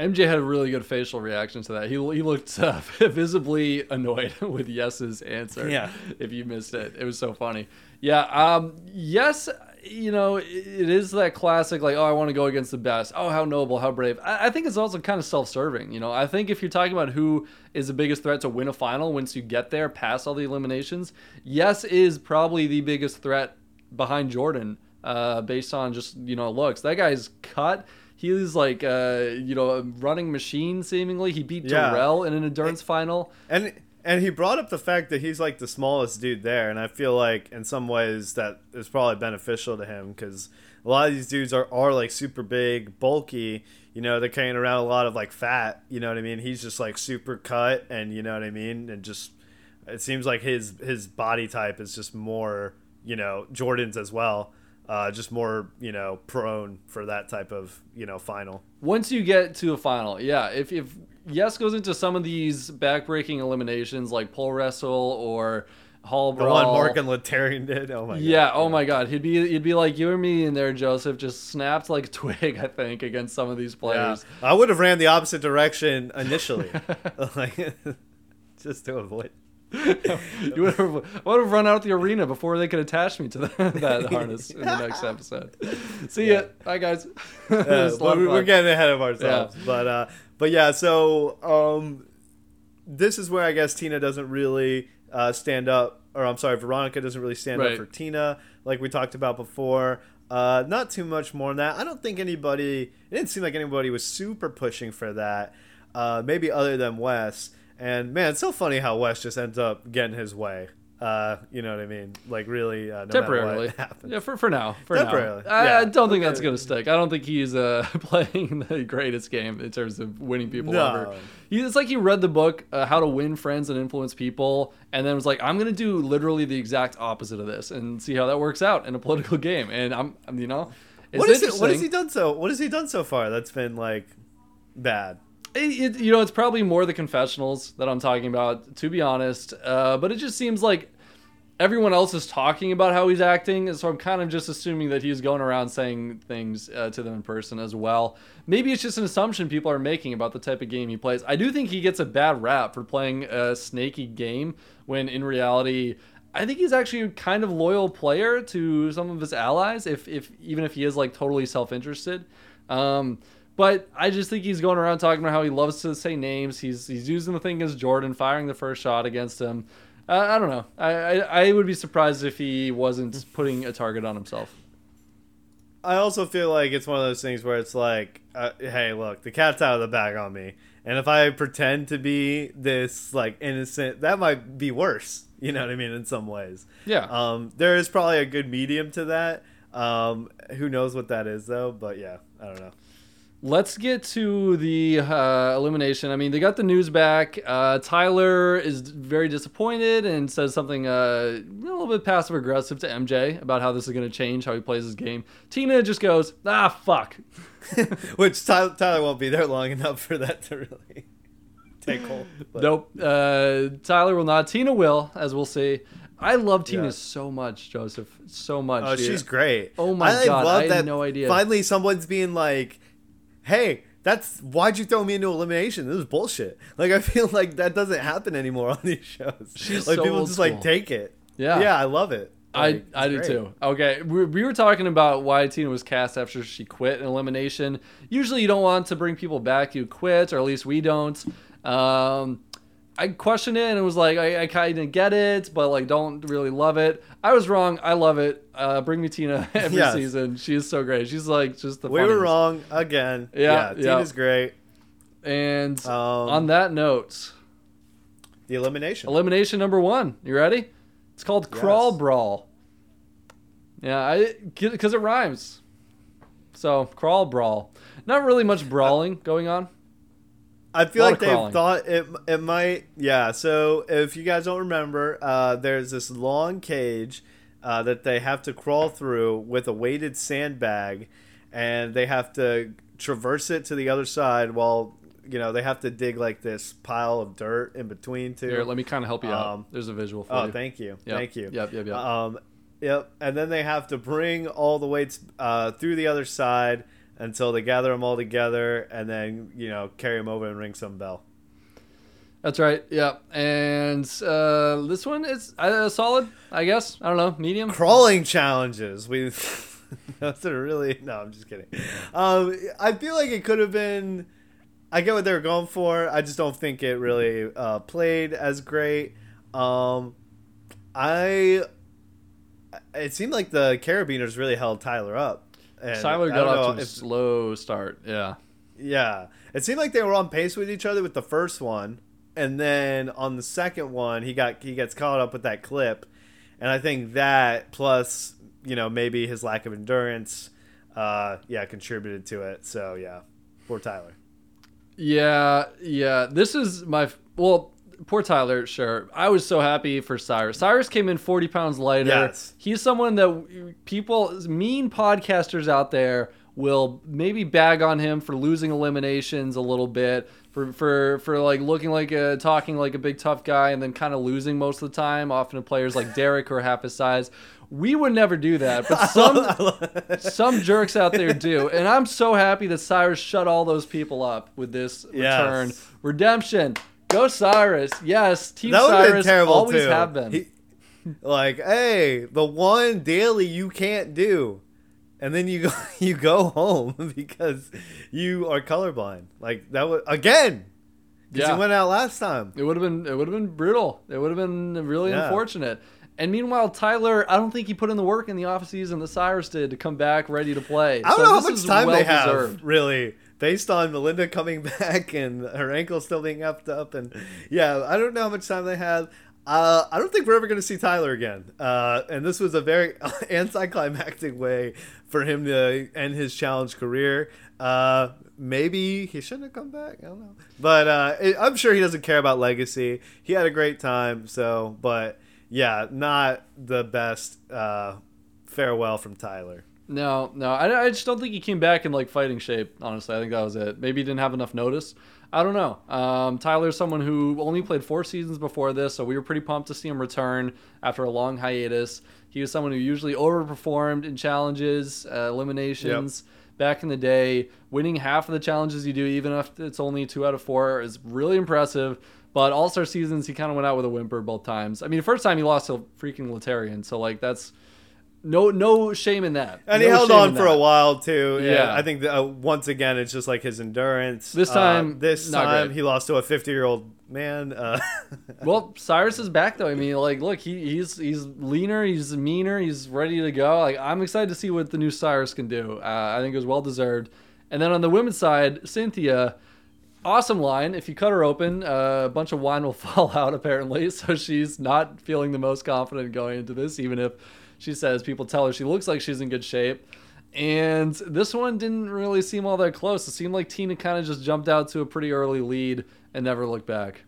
MJ had a really good facial reaction to that. He, he looked uh, *laughs* visibly annoyed *laughs* with Yes's answer. Yeah. If you missed it, it was so funny. Yeah. Um, yes, you know, it is that classic, like, oh, I want to go against the best. Oh, how noble, how brave. I, I think it's also kind of self serving. You know, I think if you're talking about who is the biggest threat to win a final once you get there, past all the eliminations, yes, is probably the biggest threat behind Jordan, uh, based on just, you know, looks. That guy's cut. He's like, uh, you know, a running machine, seemingly. He beat yeah. Darrell in an endurance final. And and he brought up the fact that he's like the smallest dude there, and I feel like in some ways that is probably beneficial to him because a lot of these dudes are, are like super big, bulky. You know, they're carrying around a lot of like fat. You know what I mean? He's just like super cut, and you know what I mean, and just it seems like his his body type is just more you know Jordan's as well. Uh, just more you know prone for that type of you know final. Once you get to a final, yeah. If if Yes goes into some of these backbreaking eliminations like pole wrestle or hall brawl. The one Mark and Laterrian did. Oh my god. Yeah. Oh my god. He'd be he'd be like you and me in there, Joseph. Just snapped like a twig. I think against some of these players. Yeah. I would have ran the opposite direction initially, *laughs* *laughs* like *laughs* just to avoid. *laughs* you would have, would have run out the arena before they could attach me to the, *laughs* that harness in the next episode. See yeah. ya. Bye, guys. *laughs* Uh, we're, getting ahead of ourselves. Yeah. But uh, but yeah, so um, this is where I guess Tina doesn't really uh, stand up or I'm sorry, Veronica doesn't really stand Right. up for Tina, like we talked about before. Uh, not too much more than that. I don't think anybody. It didn't seem like anybody was super pushing for that. Uh, maybe other than Wes. And man, it's so funny how Wes just ends up getting his way. Uh, you know what I mean? Like really, uh, no temporarily. matter what *laughs* happens. Yeah, for for now. For Temporarily, now. I, I don't think that's gonna stick. I don't think he's uh, *laughs* playing the greatest game in terms of winning people No. over. He, it's like he read the book uh, How to Win Friends and Influence People, and then was like, I'm gonna do literally the exact opposite of this and see how that works out in a political game. And I'm, I'm you know, it's What is it? What has he done so? What has he done so far? That's been like bad. It, it- you know, it's probably more the confessionals that I'm talking about, to be honest. Uh, but it just seems like everyone else is talking about how he's acting, and so I'm kind of just assuming that he's going around saying things uh, to them in person as well. Maybe it's just an assumption people are making about the type of game he plays. I do think he gets a bad rap for playing a snaky game when in reality. I think he's actually a kind of loyal player to some of his allies, if, if even if he is like totally self-interested. Um, but I just think he's going around talking about how he loves to say names. He's he's using the thing against Jordan, firing the first shot against him. Uh, I don't know. I, I I would be surprised if he wasn't putting a target on himself. I also feel like it's one of those things where it's like, uh, hey, look, the cat's out of the bag on me, and if I pretend to be this like innocent, that might be worse. *laughs* You know what I mean? In some ways, Yeah. um, there is probably a good medium to that. Um, who knows what that is though? But yeah, I don't know. Let's get to the uh, elimination. I mean, they got the news back. Uh, Tyler is very disappointed and says something uh, a little bit passive aggressive to MJ about how this is going to change how he plays his game. Tina just goes, ah, fuck. *laughs* Which Tyler, Tyler won't be there long enough for that to really take hold. But- Nope. Uh, Tyler will not. Tina will, as we'll see. I love Tina Yeah. so much, Joseph. So much. Oh, dude. she's great. Oh my I God, love I had that no idea. Finally, someone's being like, "Hey, that's why'd you throw me into elimination? This is bullshit." Like I feel *laughs* like that doesn't happen anymore on these shows. She's like so people just school. like take it. Yeah. yeah, I love it. I, Like, I it's do great. too. Okay, we, we were talking about why Tina was cast after she quit in elimination. Usually, you don't want to bring people back. You quit, or at least we don't. Um, I questioned it and it was like I, I kind of get it, but like don't really love it. I was wrong. I love it. Uh, bring me Tina *laughs* every Yes. season. She is so great. She's like just the We were wrong again. Yeah, Yeah, yeah. Tina's great. And Um, on that note, The elimination. elimination number one. You ready? It's called Crawl Yes. Brawl. Yeah, I because it rhymes. So crawl brawl. Not really much brawling going on. I feel like they crawling. thought it it might yeah. So if you guys don't remember, uh, there's this long cage uh, that they have to crawl through with a weighted sandbag, and they have to traverse it to the other side while you know they have to dig like this pile of dirt in between too. Here, let me kind of help you out. Um, There's a visual for oh, you. thank you, Yep, thank you. Yep, yep, yep. Um, yep. And then they have to bring all the weights uh, through the other side until they gather them all together, and then you know carry them over and ring some bell. That's right. Yeah. And uh, this one is uh, solid, I guess. I don't know, medium. Crawling challenges. We *laughs* those are really no. I'm just kidding. Um, I feel like it could have been. I get what they were going for. I just don't think it really uh, played as great. Um, I. It seemed like the carabiners really held Tyler up. And Tyler got off to a if- slow start. Yeah. Yeah. It seemed like they were on pace with each other with the first one. And then on the second one, he got he gets caught up with that clip. And I think that plus, you know, maybe his lack of endurance uh yeah, contributed to it. So, yeah. Poor Tyler. Yeah, yeah. This is my well. Poor Tyler. Sure, I was so happy for Cyrus. Cyrus came in forty pounds lighter. Yes. He's someone that people, mean podcasters out there, will maybe bag on him for losing eliminations a little bit, for for for like looking like a talking like a big tough guy, and then kind of losing most of the time. Often to players like Derek who are half his size. We would never do that, but *laughs* some some jerks out there do, and I'm so happy that Cyrus shut all those people up with this Yes. return redemption. Go Cyrus! Yes, Team that Cyrus terrible always too. have been. He- like, hey, the one daily you can't do. And then you go *laughs* you go home *laughs* because you are colorblind. Like that was again. Because Yeah. you went out last time. It would have been it would have been brutal. It would have been really Yeah. unfortunate. And meanwhile, Tyler, I don't think he put in the work in the offseason that Cyrus did to come back ready to play. I don't So know how much time they have, well-deserved. really, based on Melinda coming *laughs* back and her ankle still being upped up. And yeah, I don't know how much time they have. Uh, I don't think we're ever going to see Tyler again. Uh, and this was a very *laughs* anticlimactic way for him to end his challenge career. Uh, maybe he shouldn't have come back. I don't know. But uh, it, I'm sure he doesn't care about legacy. He had a great time. So, but yeah, not the best uh, farewell from Tyler. No, no, I, I just don't think he came back in like fighting shape. Honestly, I think that was it. Maybe he didn't have enough notice. I don't know. Um, Tyler's someone who only played four seasons before this, so we were pretty pumped to see him return after a long hiatus. He was someone who usually overperformed in challenges, uh, eliminations. Back in the day, winning half of the challenges you do, even if it's only two out of four, is really impressive. But All Star seasons, he kind of went out with a whimper both times. I mean, the first time he lost to freaking Laterrian, so like that's no no shame in that. And No he held on for that. a while too. Yeah, Yeah. I think that, uh, once again it's just like his endurance. This Uh, time, this not time great. he lost to a fifty-year-old man. Uh, *laughs* Well, Cyrus is back though. I mean, like, look, he, he's he's leaner, he's meaner, he's ready to go. Like, I'm excited to see what the new Cyrus can do. Uh, I think it was well deserved. And then on the women's side, Cynthia, awesome line. If you cut her open, uh, a bunch of wine will *laughs* fall out apparently. So she's not feeling the most confident going into this, even if she says people tell her she looks like she's in good shape. And this one didn't really seem all that close. It seemed like Tina kind of just jumped out to a pretty early lead and never looked back.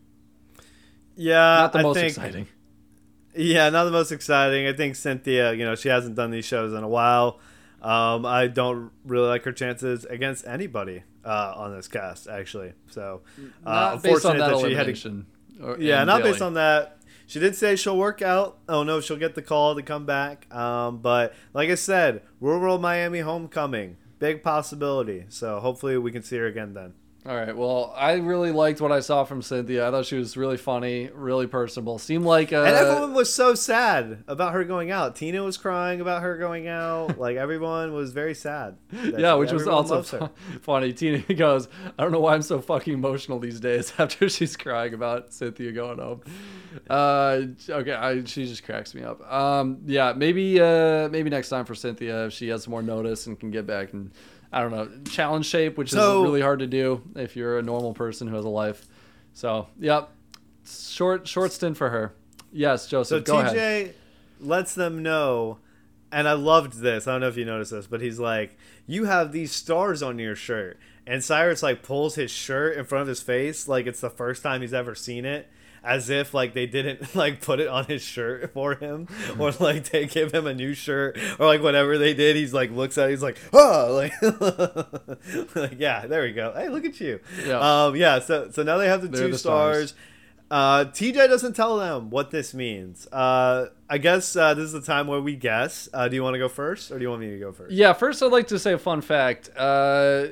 yeah, Not the I most think, exciting. Yeah, not the most exciting. I think Cynthia, you know, she hasn't done these shows in a while. Um, I don't really like her chances against anybody uh, on this cast, actually. So, uh, not based on that, that, she had to elimination. or- Yeah, not based on that. She did say she'll work out. Oh no, she'll get the call to come back. Um, but like I said, Real World Miami homecoming, big possibility. So hopefully we can see her again then. All right. Well, I really liked what I saw from Cynthia. I thought she was really funny, really personable. Seemed like uh, and everyone was so sad about her going out. Tina was crying about her going out. *laughs* Like everyone was very sad. yeah, which was also fu- *laughs* funny. Tina *laughs* goes, "I don't know why I'm so fucking emotional these days." After she's crying about Cynthia going home. Uh, okay, I, she just cracks me up. Um, yeah, maybe uh, maybe next time for Cynthia, if she has more notice and can get back and I don't know challenge shape, which So- is really hard to do if you're a normal person who has a life. So, yep, short short stint for her. Yes, So Joseph, go TJ ahead. lets them know, and I loved this. I don't know if you noticed this, but he's like, "You have these stars on your shirt," and Cyrus like pulls his shirt in front of his face, like it's the first time he's ever seen it. As if like they didn't *laughs* like put it on his shirt for him, or like they give him a new shirt, or like whatever they did. He's like looks at, it, he's like, oh, *laughs* like, like yeah, there we go. Hey, look at you. Yeah. Um, yeah. So so now they have the They're two the stars. stars. Uh, TJ doesn't tell them what this means. Uh, I guess uh, this is the time where we guess. Uh, do you want to go first, or do you want me to go first? Yeah, first I'd like to say a fun fact. Uh,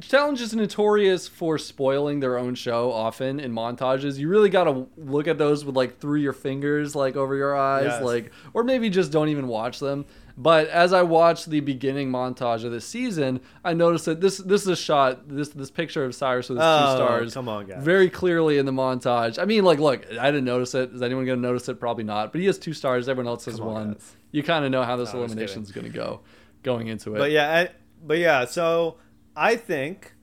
Challenge is notorious for spoiling their own show often in montages. You really got to look at those with like through your fingers, like over your eyes, Yes. like, or maybe just don't even watch them. But as I watched the beginning montage of this season, I noticed that this this is a shot, this this picture of Cyrus with his Oh, two stars, come on, guys. very clearly in the montage. I mean, like, look, I didn't notice it. Is anyone gonna notice it? Probably not. But he has two stars. Everyone else has Come on, one. guys. You kind of know how this No, elimination is gonna go going into it. But yeah, I, but yeah. So I think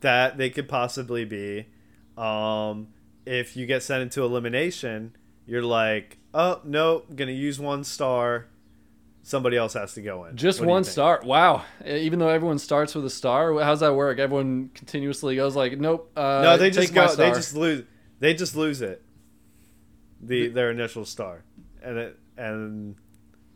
that they could possibly be, um, if you get sent into elimination, you're like, oh no, gonna use one star. Somebody else has to go in. Just What one star. Wow. Even though everyone starts with a star, how's that work? Everyone continuously goes like, "Nope." Uh, No, they just go. They just lose. They just lose it. The their initial star, and it and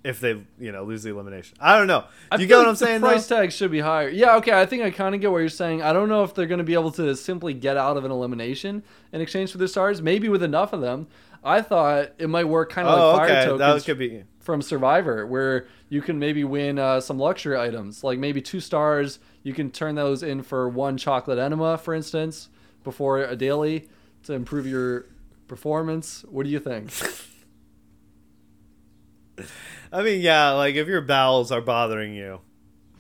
if they you know lose the elimination, I don't know. You get what like I'm saying? The price though? tag should be higher. Yeah, okay. I think I kind of get what you're saying. I don't know if they're going to be able to simply get out of an elimination in exchange for the stars. Maybe with enough of them. I thought it might work kind of Oh, like fire okay. tokens That could be. from Survivor, where you can maybe win uh, some luxury items, like maybe two stars. You can turn those in for one chocolate enema, for instance, before a daily to improve your performance. What do you think? *laughs* *laughs* I mean, yeah, like if your bowels are bothering you,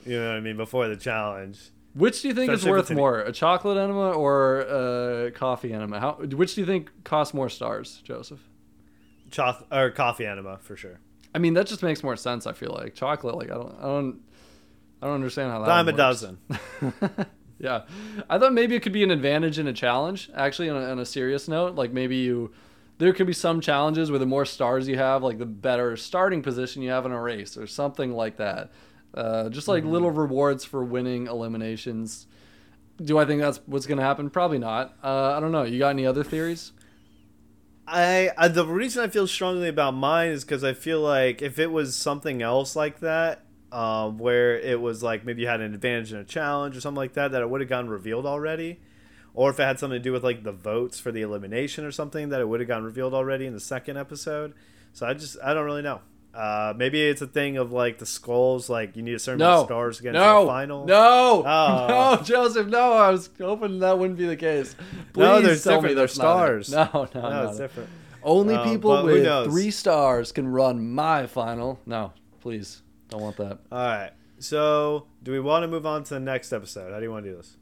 you know what I mean, before the challenge. Which do you think is Especially worth more, a chocolate enema or a coffee enema? How? Which do you think costs more stars, Joseph? chocolate or coffee enema for sure. I mean, that just makes more sense. I feel like chocolate. Like I don't, I don't, I don't understand how that. Dime a dozen. *laughs* yeah, I thought maybe it could be an advantage in a challenge. Actually, on a, on a serious note, like maybe you, there could be some challenges where the more stars you have, like the better starting position you have in a race, or something like that. Uh, just like little rewards for winning eliminations. Do I think that's what's going to happen? Probably not. Uh, I don't know. You got any other theories? I, I the reason I feel strongly about mine is because I feel like if it was something else like that, um, where it was like maybe you had an advantage in a challenge or something like that, that it would have gotten revealed already, or if it had something to do with like the votes for the elimination or something, that it would have gotten revealed already in the second episode. So I just I don't really know. Uh, maybe it's a thing of like the skulls, like you need a certain amount of stars to get No. into the final. No. Oh. *laughs* No, Joseph. No. I was hoping that wouldn't be the case. Please No, there's tell me different. Not it. stars. No, no, no, no. it's no. different. Only Um, people with three stars can run my final. No, please. Don't want that. All right. So, do we want to move on to the next episode? How do you want to do this?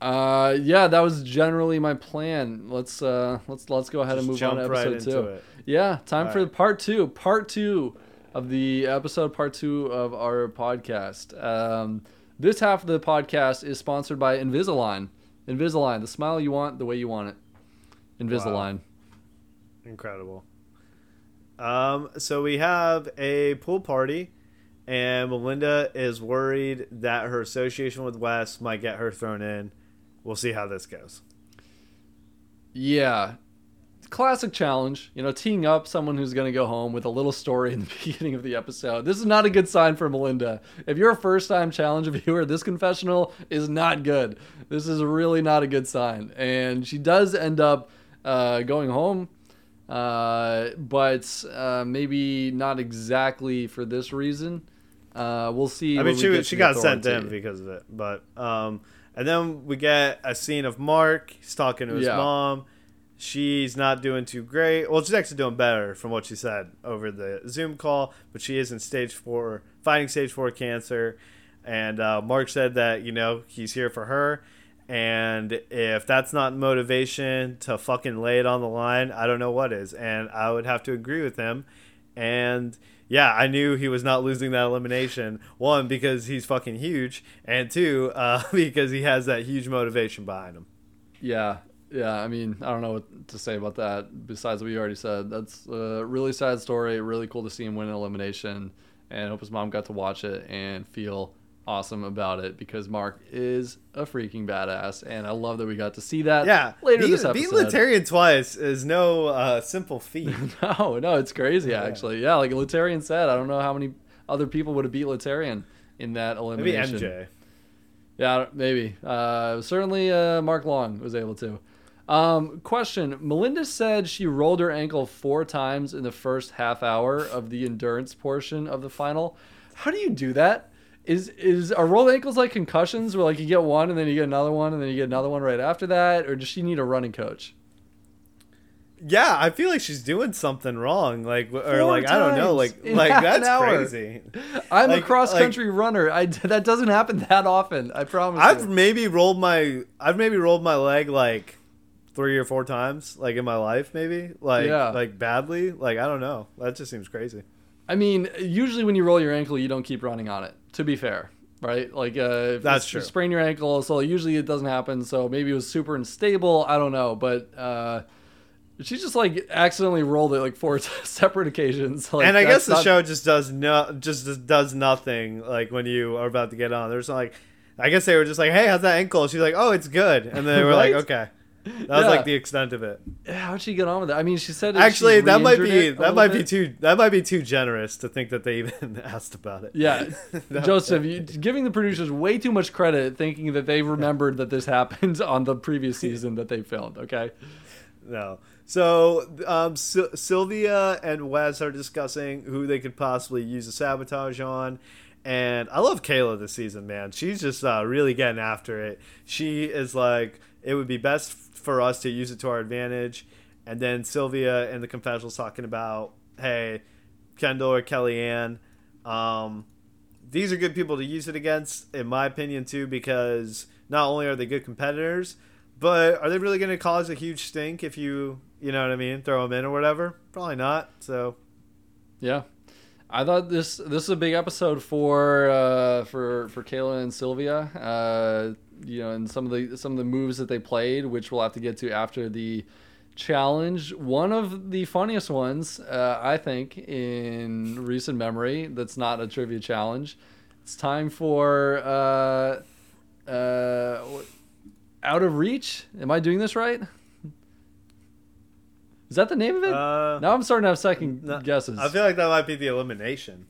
Uh, yeah, that was generally my plan. Let's uh, let's let's go ahead and Just move on to right episode into two. it. Yeah, time All for right. part two. Part two of the episode. Part two of our podcast. Um, this half of the podcast is sponsored by Invisalign. Invisalign, the smile you want, the way you want it. Invisalign. Incredible. Um, so we have a pool party, and Melinda is worried that her association with Wes might get her thrown in. We'll see how this goes. Yeah. Classic challenge, you know, teeing up someone who's going to go home with a little story in the *laughs* beginning of the episode. This is not a good sign for Melinda. If you're a first time challenge viewer, this confessional is not good. This is really not a good sign. And she does end up uh, going home, uh, but uh, maybe not exactly for this reason. Uh, we'll see. I mean, she she got sent in because of it, but um, and then we get a scene of Mark. He's talking to his Yeah. mom. She's not doing too great. Well, she's actually doing better from what she said over the Zoom call, but she is in stage four, fighting stage four cancer. And uh, Mark said that you know he's here for her, and if that's not motivation to fucking lay it on the line, I don't know what is. And I would have to agree with him. And yeah, I knew he was not losing that elimination. One, because he's fucking huge, and two, uh, *laughs* because he has that huge motivation behind him. Yeah, yeah. I mean, I don't know what to say about that besides what you already said. That's a really sad story. Really cool to see him win an elimination, and I hope his mom got to watch it and feel awesome about it because Mark is a freaking badass, and I love that we got to see that. Yeah, later being, this being episode. Laterrian twice is no uh, simple feat. *laughs* no, no, it's crazy Yeah. actually. Yeah, like Laterrian said, I don't know how many other people would have beat Laterrian in that elimination. Maybe. MJ. Yeah, maybe. Uh, certainly, uh, Mark Long was able to. Um, question: Melinda said she rolled her ankle four times in the first half hour of the endurance portion of the final. How do you do that? Is is are rolled ankles like concussions, where like you get one and then you get another one and then you get another one right after that, or does she need a running coach? Yeah, I feel like she's doing something wrong. Like, or Four like I don't know. Like, like that's crazy. I'm a Like- cross like- country runner. I *laughs* that doesn't happen that often. I promise. I've you. maybe rolled my I've maybe rolled my leg like three or four times, like in my life, maybe like Yeah. like badly. Like I don't know. That just seems crazy. I mean, usually when you roll your ankle, you don't keep running on it. To be fair, right? Like, uh, if That's you true. sprain your ankle, so usually it doesn't happen. So maybe it was super unstable. I don't know, but uh, she just like accidentally rolled it like four *laughs* separate occasions. Like, and I guess the not- show just does no just just does nothing like when you are about to get on. There's like I guess they were just like, "Hey, how's that ankle?" She's like, "Oh, it's good," and they were like, Right? "Okay." That was like the extent of it. How'd she get on with that? I mean, she said Actually, she that might be that might be too that might be too generous to think that they even *laughs* asked about it. Yeah, *laughs* Joseph, you giving the producers way too much credit, thinking that they remembered that this happened *laughs* on the previous season that they filmed. Okay. No. So um, Sylvia and Wes are discussing who they could possibly use a sabotage on. And I love Kailah this season, man. She's just uh, really getting after it. She is like, it would be best for us to use it to our advantage. And then Sylvia and the confessionals talking about, hey, Kendal or Kellyanne, um, these are good people to use it against, in my opinion, too, because not only are they good competitors, but are they really going to cause a huge stink if you You know what I mean? Throw them in or whatever. Probably not. So Yeah. I thought this this is a big episode for uh, for for Kailah and Sylvia. Uh, you know, and some of the some of the moves that they played, which we'll have to get to after the challenge. One of the funniest ones, uh, I think, in recent memory. That's not a trivia challenge. It's time for uh, uh, out of reach. Am I doing this right? Is that the name of it? uh, now I'm starting to have second no, guesses. I feel like that might be the elimination.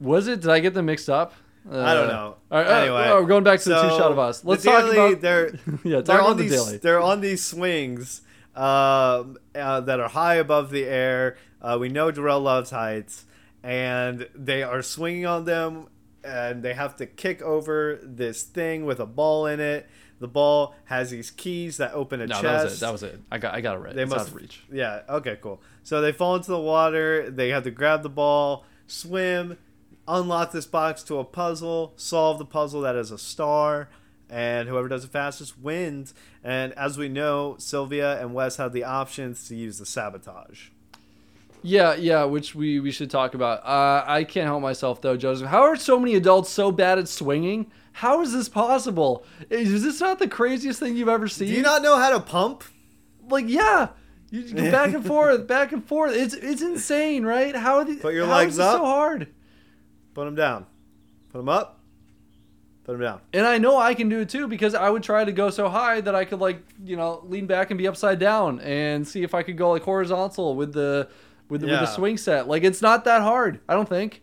Was it? Did I get them mixed up? Uh, I don't know. All right, uh, Anyway, oh, we're going back to the two so shot of us. Let's talk daily, about. they're *laughs* yeah, talk they're on the these daily. they're on these swings um, uh, that are high above the air. Uh, we know Darrell loves heights, and they are swinging on them, and they have to kick over this thing with a ball in it. The ball has these keys that open a No, chest. that was it. That was it. I got. I got it right. They it's must out of reach. Yeah. Okay. Cool. So they fall into the water. They have to grab the ball, swim, unlock this box to a puzzle, solve the puzzle that is a star, and whoever does it fastest wins. And as we know, Sylvia and Wes have the options to use the sabotage. Yeah, yeah, which we we should talk about. Uh, I can't help myself though, Joseph. How are so many adults so bad at swinging? How is this possible? Is this not the craziest thing you've ever seen? Do you not know how to pump? like yeah. You go back and *laughs* forth, back and forth. It's it's insane, right? How are the, Put your legs up. so hard? Put them down. Put them up. Put them down. And I know I can do it too because I would try to go so high that I could like you know lean back and be upside down and see if I could go like horizontal with the with the, with the swing set. Like it's not that hard. I don't think.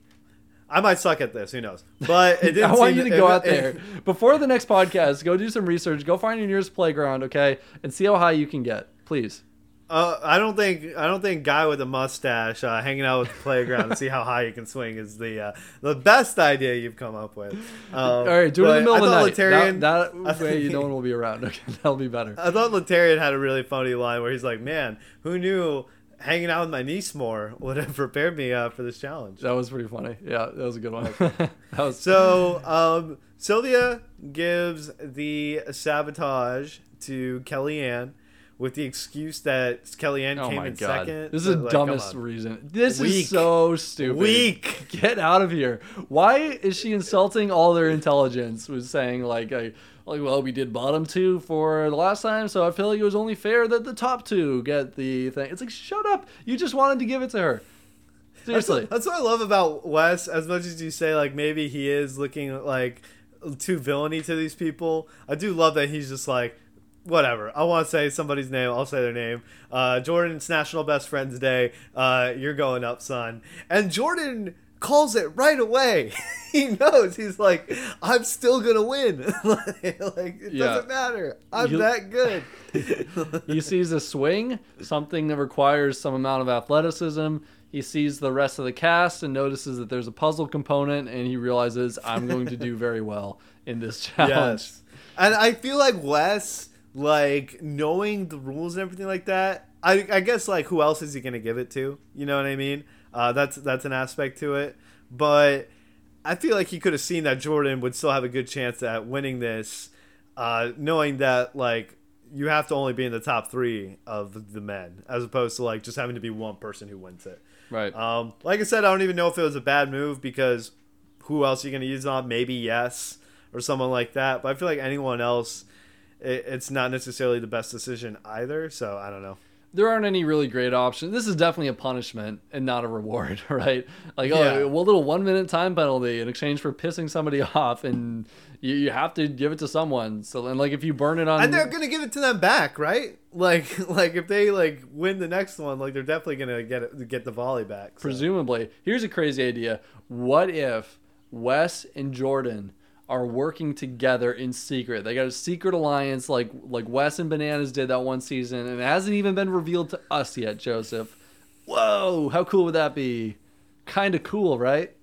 I might suck at this. Who knows? But it *laughs* didn't I want you to go it- out there *laughs* before the next podcast. Go do some research. Go find your nearest playground, okay, and see how high you can get, please. Uh, I don't think I don't think guy with a mustache uh, hanging out with the playground and see how high you can swing is the uh, the best idea you've come up with. Um, All right, do it in the middle I of the night. Laterrian- that that *laughs* way, think- no one will be around. *laughs* Okay, that'll be better. I thought Laterrian had a really funny line where he's like, "Man, who knew hanging out with my niece more *laughs* would have prepared me uh, for this challenge." That was pretty funny. Yeah, that was a good one. that was So um, Sylvia gives the sabotage to Kellyanne with the excuse that Kellyanne Oh came my in god, second. this is the Like, dumbest reason. This Weak. is so stupid. Weak. Get out of here. Why is she insulting all their intelligence? Was saying like, like, well, we did bottom two for the last time, so I feel like it was only fair that the top two get the thing. It's like, shut up. You just wanted to give it to her. Seriously. what, that's what I love about Wes. As much as you say, like maybe he is looking like too villainy to these people, I do love that he's just like, whatever. I want to say somebody's name. I'll say their name. Uh, Jordan, it's National Best Friends Day. Uh, you're going up, son. And Jordan calls it right away. *laughs* he knows. He's like, I'm still gonna win. *laughs* like, it Yeah. doesn't matter. I'm You- that good. *laughs* he sees a swing, something that requires some amount of athleticism. He sees the rest of the cast and notices that there's a puzzle component, and he realizes I'm going to do very well in this challenge. Yes. And I feel like Wes, like knowing the rules and everything like that. I, I guess like who else is he gonna give it to? You know what I mean? Uh, that's that's an aspect to it. But I feel like he could have seen that Jordan would still have a good chance at winning this, uh, knowing that like you have to only be in the top three of the men, as opposed to like just having to be one person who wins it. Right. Um, like I said, I don't even know if it was a bad move because who else are you going to use on? Maybe yes or someone like that. But I feel like anyone else, it, it's not necessarily the best decision either. So I don't know. there aren't any really great options. This is definitely a punishment and not a reward, *laughs* right? Like, oh, Yeah. oh, well, little one minute time penalty in exchange for pissing somebody *laughs* off, and you, you have to give it to someone. So, and like, if you burn it on, And they're going to give it to them back, right? *laughs* Like, like if they like win the next one, like they're definitely going to get it, get the volley back. so. presumably, here's a crazy idea: What if Wes and Jordan are working together in secret? They got a secret alliance, like like Wes and Bananas did that one season, and it hasn't even been revealed to us yet, Joseph. Whoa, how cool would that be? Kind of cool, right?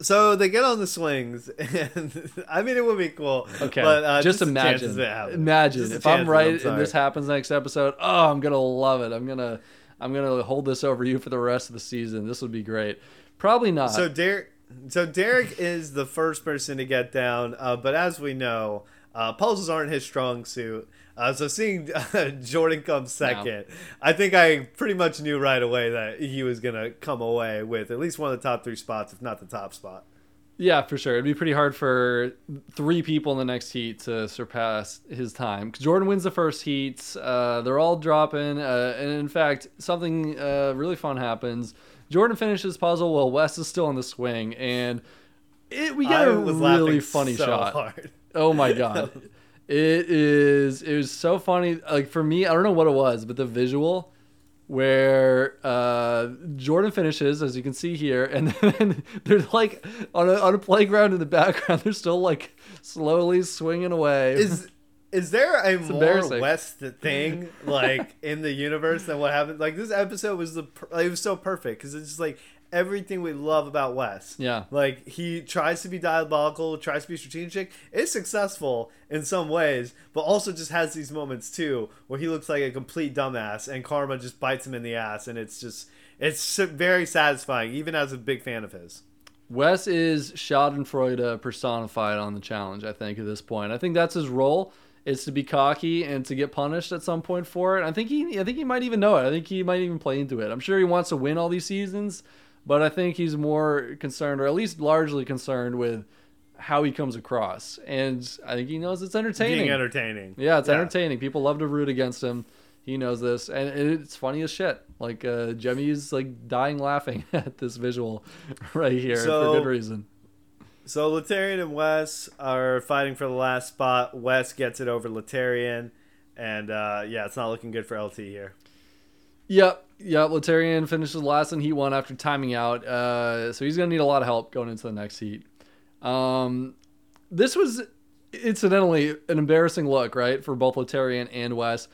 So they get on the swings, *laughs* and I mean it would be cool. Okay, but uh, just the imagine. Imagine Just if I'm right and this happens next episode. Oh, I'm gonna love it. I'm gonna, I'm gonna hold this over you for the rest of the season. This would be great. Probably not. So Derek, so Derek is the first person to get down, uh, but as we know, Uh, puzzles aren't his strong suit. Uh, so seeing *laughs* uh, Jordan come second, I think I pretty much knew right away that he was gonna come away with at least one of the top three spots, if not the top spot. Yeah, for sure. It'd be pretty hard for three people in the next heat to surpass his time. Jordan wins the first heat. Uh, they're all dropping, uh, and in fact, something uh, really fun happens. Jordan finishes puzzle while Wes is still in the swing, and it, we got I a really funny so shot. hard. Oh my god. *laughs* It is it was so funny. Like for me, I don't know what it was, but the visual where uh, Jordan finishes, as you can see here, and *laughs* then they're like on a on a playground in the background, they're still like slowly swinging away. Is is there a more. Wes thing *laughs* like in the universe than what happened? Like this episode was the like, it was so perfect because it's just like everything we love about Wes. Yeah. like he tries to be diabolical, tries to be strategic, is successful in some ways, but also just has these moments too where he looks like a complete dumbass and karma just bites him in the ass, and it's just it's very satisfying, even as a big fan of his. Wes is Schadenfreude personified on the challenge. I think at this point, I think that's his role. Is to be cocky and to get punished at some point for it. I think he, I think he might even know it. I think he might even play into it. I'm sure he wants to win all these seasons, but I think he's more concerned, or at least largely concerned, with how he comes across. And I think he knows it's entertaining. Being entertaining. Yeah, it's entertaining. People love to root against him. He knows this, and it's funny as shit. Like uh, Jemmye's like dying laughing *laughs* at this visual *laughs* right here So- for good reason. So Laterrian and Wes are fighting for the last spot. Wes gets it over Laterrian, and uh, yeah, it's not looking good for LT here. Yep, yep. Laterrian finishes last in Heat One after timing out, uh, so he's gonna need a lot of help going into the next heat. Um, this was incidentally an embarrassing look, right, for both Letarian and Wes.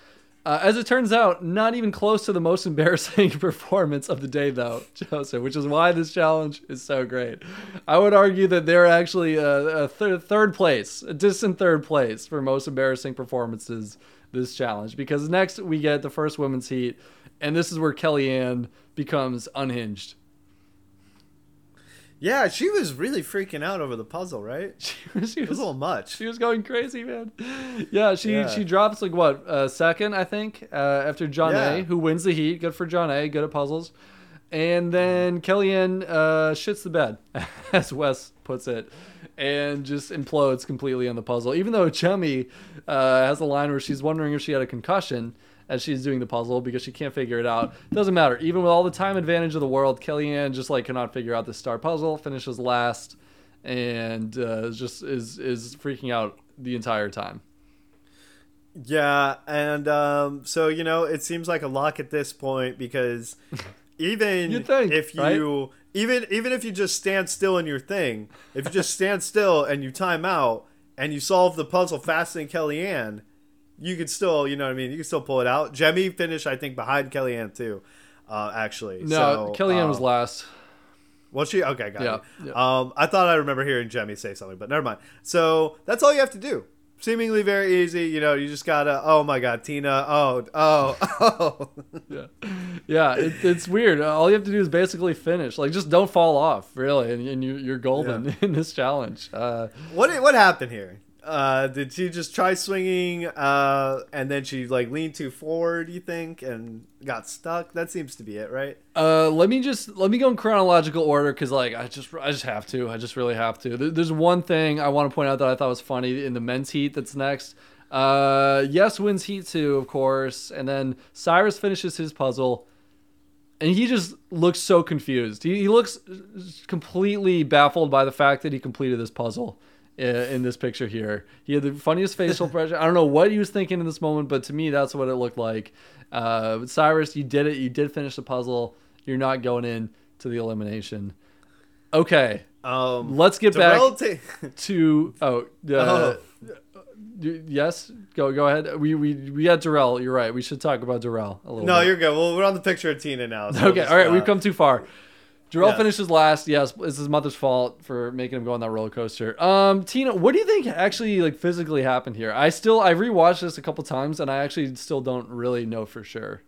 Uh, as it turns out, not even close to the most embarrassing *laughs* performance of the day, though, Joseph, which is why this challenge is so great. I would argue that they're actually a, a th- third place, a distant third place for most embarrassing performances this challenge. Because next we get the first women's heat, and this is where Kellyanne becomes unhinged. Yeah, she was really freaking out over the puzzle, right? *laughs* She, was- she was was a little much. she was going crazy, man. Yeah, she Yeah. she drops like what uh, second, I think, uh, after John Yeah. A, who wins the heat. Good for Jonna. Good at puzzles. And then Kellyanne uh, shits the bed, *laughs* as Wes puts it, and just implodes completely on the puzzle. Even though Chummy uh, has a line where she's wondering if she had a concussion as she's doing the puzzle because she can't figure it out. Doesn't matter. Even with all the time advantage of the world, Kellyanne just like cannot figure out the star puzzle. Finishes last, and uh, just is is freaking out the entire time. Yeah, and um, so you know, it seems like a lock at this point because *laughs* even think, if you even even if you just stand still in your thing, if you just stand still and you time out and you solve the puzzle faster than Kellyanne, you could still, you know what I mean, you can still pull it out. Jemmye finished, I think, behind Kellyanne too. Uh, actually, No, so, Kellyanne uh, was last. Was she? Okay, got Yeah, it. yeah. Um, I thought I remember hearing Jemmye say something, but never mind. So that's all you have to do. Seemingly very easy. You know, you just gotta. Oh my God, Tina. Oh, oh, *laughs* oh. Yeah, yeah. It, it's weird. All you have to do is basically finish. Like, just don't fall off, really, and, and you, you're golden *laughs* in this challenge. Uh, what what happened here? Uh, did she just try swinging, uh, and then she like leaned too forward? You think, and got stuck? That seems to be it, right? Uh, let me just let me go in chronological order because like I just I just have to I just really have to. There's one thing I want to point out that I thought was funny in the men's heat that's next. Uh, yes wins heat two of course, and then Cyrus finishes his puzzle, and he just looks so confused. He, he looks completely baffled by the fact that he completed this puzzle in this picture here. He had the funniest facial *laughs* expression. I don't know what he was thinking in this moment, but to me, that's what it looked like. Uh, Cyrus, you did it. You did finish the puzzle. You're not going in to the elimination. Okay, Um, let's get back ta- *laughs* to oh, uh, Oh. yes. Go go ahead. We we we had Darrell. You're right. We should talk about Darrell a little. no, bit. you're good. Well, we're on the picture of Tina now. so *laughs* Okay, just, all right, uh, we've come too far. Darrell Yeah. finishes last. Yes, it's his mother's fault for making him go on that roller coaster. Um, Tina, what do you think actually like physically happened here? I still I rewatched this a couple times and I actually still don't really know for sure.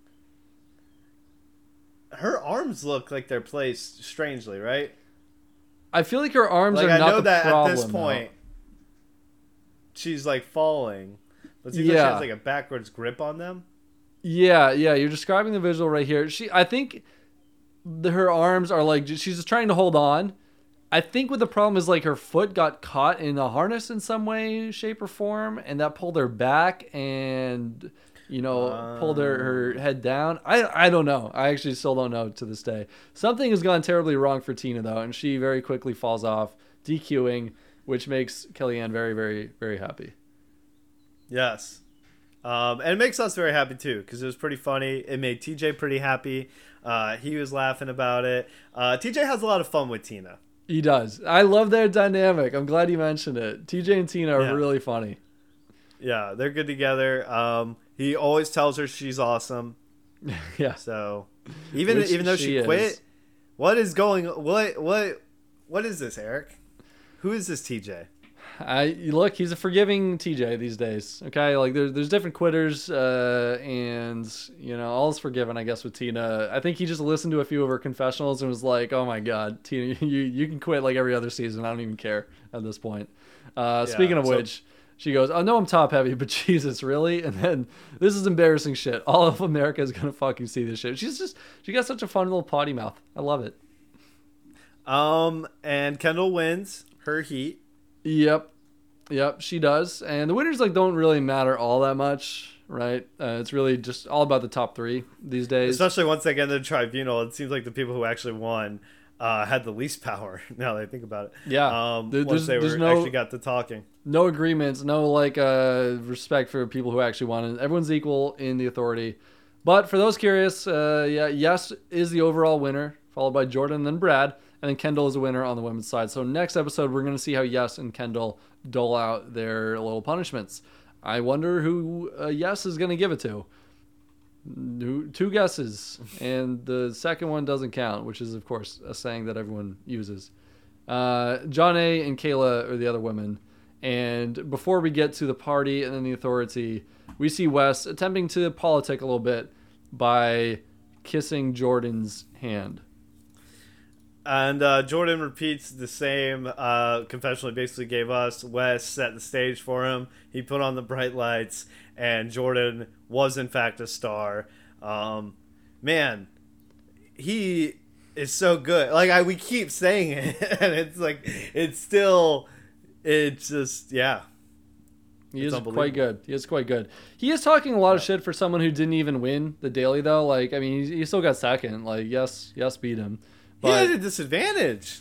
Her arms look like they're placed strangely, right? I feel like her arms Like are I not know the that problem. at this though. point. she's like falling, but it seems like she has like a backwards grip on them. Yeah, yeah, you're describing the visual right here. She, I think, the, her arms are like she's just trying to hold on. I think what the problem is like her foot got caught in a harness in some way, shape, or form, and that pulled her back and you know pulled her, her head down. I I don't know. I actually still don't know to this day. Something has gone terribly wrong for Tina though, and she very quickly falls off, DQing, which makes Kellyanne very very very happy. Yes. Um, and it makes us very happy too because it was pretty funny. It made TJ pretty happy. Uh, he was laughing about it. Uh, TJ has a lot of fun with Tina. He does. I love their dynamic. I'm glad you mentioned it. TJ and Tina are Yeah. really funny. Yeah, they're good together. Um, he always tells her she's awesome. *laughs* yeah. So even Which even though she she, is. quit, what is going? What what what is this, Eric? Who is this TJ? I look, he's a forgiving TJ these days. Okay, like there's there's different quitters, uh, and you know all's forgiven. I guess with Tina, I think he just listened to a few of her confessionals and was like, "Oh my God, Tina, *laughs* you you can quit like every other season. I don't even care at this point." Uh, Yeah, speaking of so- which, she goes, "I know I'm top heavy, *laughs* but Jesus, really?" And then this is embarrassing shit. All of America is gonna fucking see this shit. She's just she got such a fun little potty mouth. I love it. Um, and Kendal wins her heat. Yep, yep, she does. And the winners like don't really matter all that much, right? Uh, it's really just all about the top three these days. Especially once they get into the tribunal, it seems like the people who actually won uh, had the least *laughs* power. Now that I think about it. Yeah. Um, There- once they were no- actually got to talking. no agreements, no like uh, respect for people who actually won. Everyone's equal in the authority. But for those curious, uh, yeah, yes is the overall winner, followed by Jordan and then Brad, and then Kendal is a winner on the women's side. So next episode, we're going to see how Yes and Kendal dole out their little punishments. I wonder who uh, Yes is going to give it to. Two guesses, *laughs* and the second one doesn't count, which is of course a saying that everyone uses. Uh, Jonna. and Kailah are the other women. And before we get to the party and then the authority, we see Wes attempting to politic a little bit by kissing Jordan's hand. And uh, Jordan repeats the same uh, confessional he basically gave us. Wes set the stage for him. He put on the bright lights, and Jordan was in fact a star. Um, man, he is so good. Like I, we keep saying it, *laughs* and it's like it's still, it's just yeah. He It's is quite good. He is quite good. He is talking a lot of shit for someone who didn't even win the daily though. Like I mean, he, he still got second. Like yes, yes, beat him. He had a disadvantage.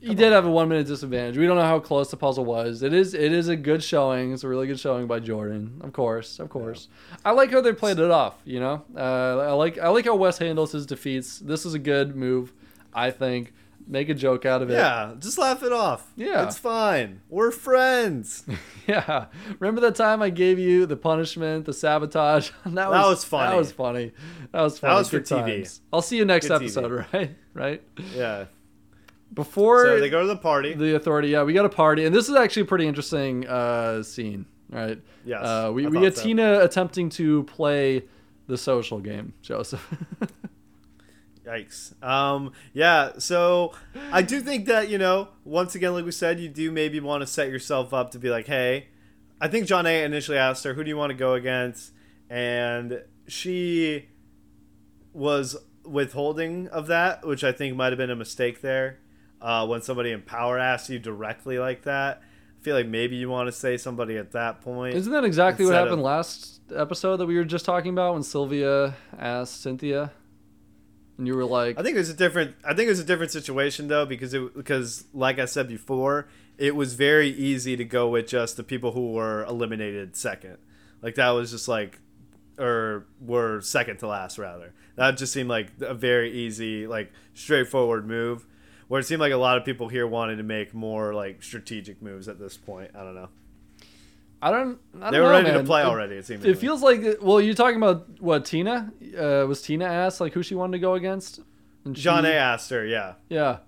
he did have a one minute disadvantage. We don't know how close the puzzle was. It is it is a good showing. It's a really good showing by Jordan. Of course, of course. I like how they played it off. You know, uh, I like I like how Wes handles his defeats. This is a good move, I think. Make a joke out of it. Yeah, just laugh it off. Yeah. it's fine. We're friends. *laughs* Yeah. Remember that time I gave you the punishment, the sabotage? *laughs* that, was, was funny. That was funny. That was funny. was for Good TV. times. I'll see you next Good TV. episode, *laughs* right? Right. yeah. Before So they go to the party. the authority, yeah, we got a party, and this is actually a pretty interesting uh, scene, right? Yes, Uh, we I we get so. Tina attempting to play the social game, Joseph. Yikes. Um, yeah, so I do think that, you know, once again, like we said, you do maybe want to set yourself up to be like, hey, I think Jonna initially asked her, who do you want to go against? And she was withholding of that, which I think might have been a mistake there. Uh, when somebody in power asks you directly like that, I feel like maybe you want to say somebody at that point. Isn't that exactly what happened of- last episode that we were just talking about when Sylvia asked Cynthia, and you were like, I think it was a different. I think it was a different situation though because it because like I said before, it was very easy to go with just the people who were eliminated second. Like that was just like, or were second to last rather. That just seemed like a very easy, like straightforward move. Where it seemed like a lot of people here wanted to make more like strategic moves at this point. I don't know. I don't. I don't They were know, ready man. to play already. It seemed. It feels like well, you're talking about what Tina uh, was. Tina asked like who she wanted to go against. And she- Jonna asked her. Yeah. Yeah,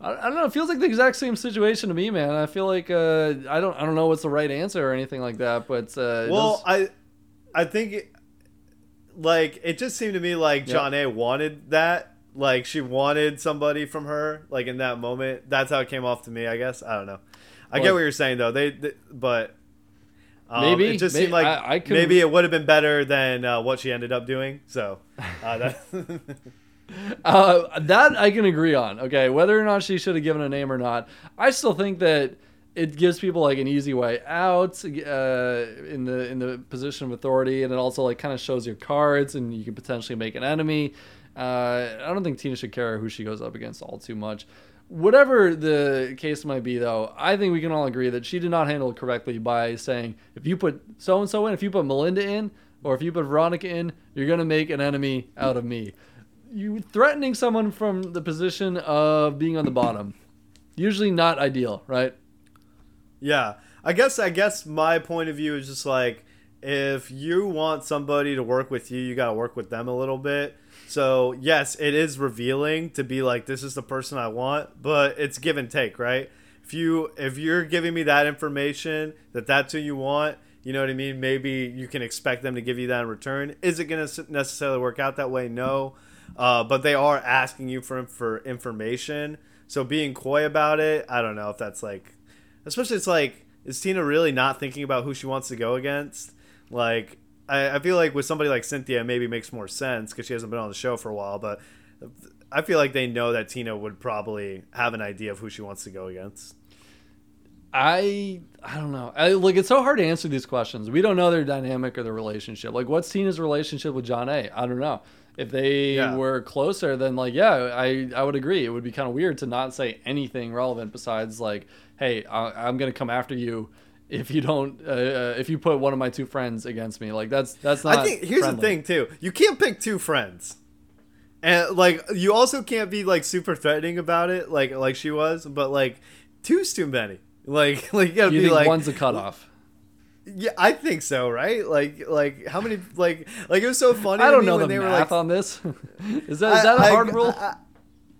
I, I don't know. It feels like the exact same situation to me, man. I feel like uh, I don't. I don't know what's the right answer or anything like that. But uh, Well, does- I, I think, it, like it just seemed to me like Yeah. Jonna wanted that. Like she wanted somebody from her. Like in that moment, that's how it came off to me. I guess I don't know. I Well- get what you're saying though. They, they but Um, Maybe. it just May- seemed like I- I could- maybe it would have been better than uh, what she ended up doing. So uh, that *laughs* *laughs* Uh, that I can agree on. Okay, whether or not she should have given a name or not, I still think that it gives people like an easy way out uh, in the in the position of authority, and it also like kind of shows your cards, and you can potentially make an enemy. Uh, I don't think Tina should care who she goes up against all too much. Whatever the case might be, though, I think we can all agree that she did not handle it correctly by saying, if you put so and so in, if you put Melinda in, or if you put Veronica in, you're going to make an enemy out of me. You threatening someone from the position of being on the bottom, usually not ideal, right? Yeah, I guess I guess my point of view is just like if you want somebody to work with you, you got to work with them a little bit. So, yes, it is revealing to be like this is the person I want, but it's give and take, right? If you if you're giving me that information that that's who you want, you know what I mean? Maybe you can expect them to give you that in return. Is it going to necessarily work out that way? No. Uh, but they are asking you for for information. So being coy about it, I don't know if that's like especially it's like is tina really not thinking about who she wants to go against like i, I feel like with somebody like cynthia it maybe makes more sense because she hasn't been on the show for a while but i feel like they know that tina would probably have an idea of who she wants to go against I I don't know. I, like it's so hard to answer these questions. We don't know their dynamic or their relationship. Like, what's Tina's relationship with Jonna? I don't know. If they Yeah. were closer, then like yeah, I I would agree. It would be kind of weird to not say anything relevant besides like, hey, I, I'm gonna come after you if you don't uh, uh, if you put one of my two friends against me. Like that's that's not. i think here's friendly. the thing too you can't pick two friends and like you also can't be like super threatening about it like like she was but like two's too many like *laughs* like you gotta You be like one's a cutoff? yeah i think so right like like how many like like it was so funny I don't know when the they math were like on this. *laughs* is that is that a I- hard I- rule? I,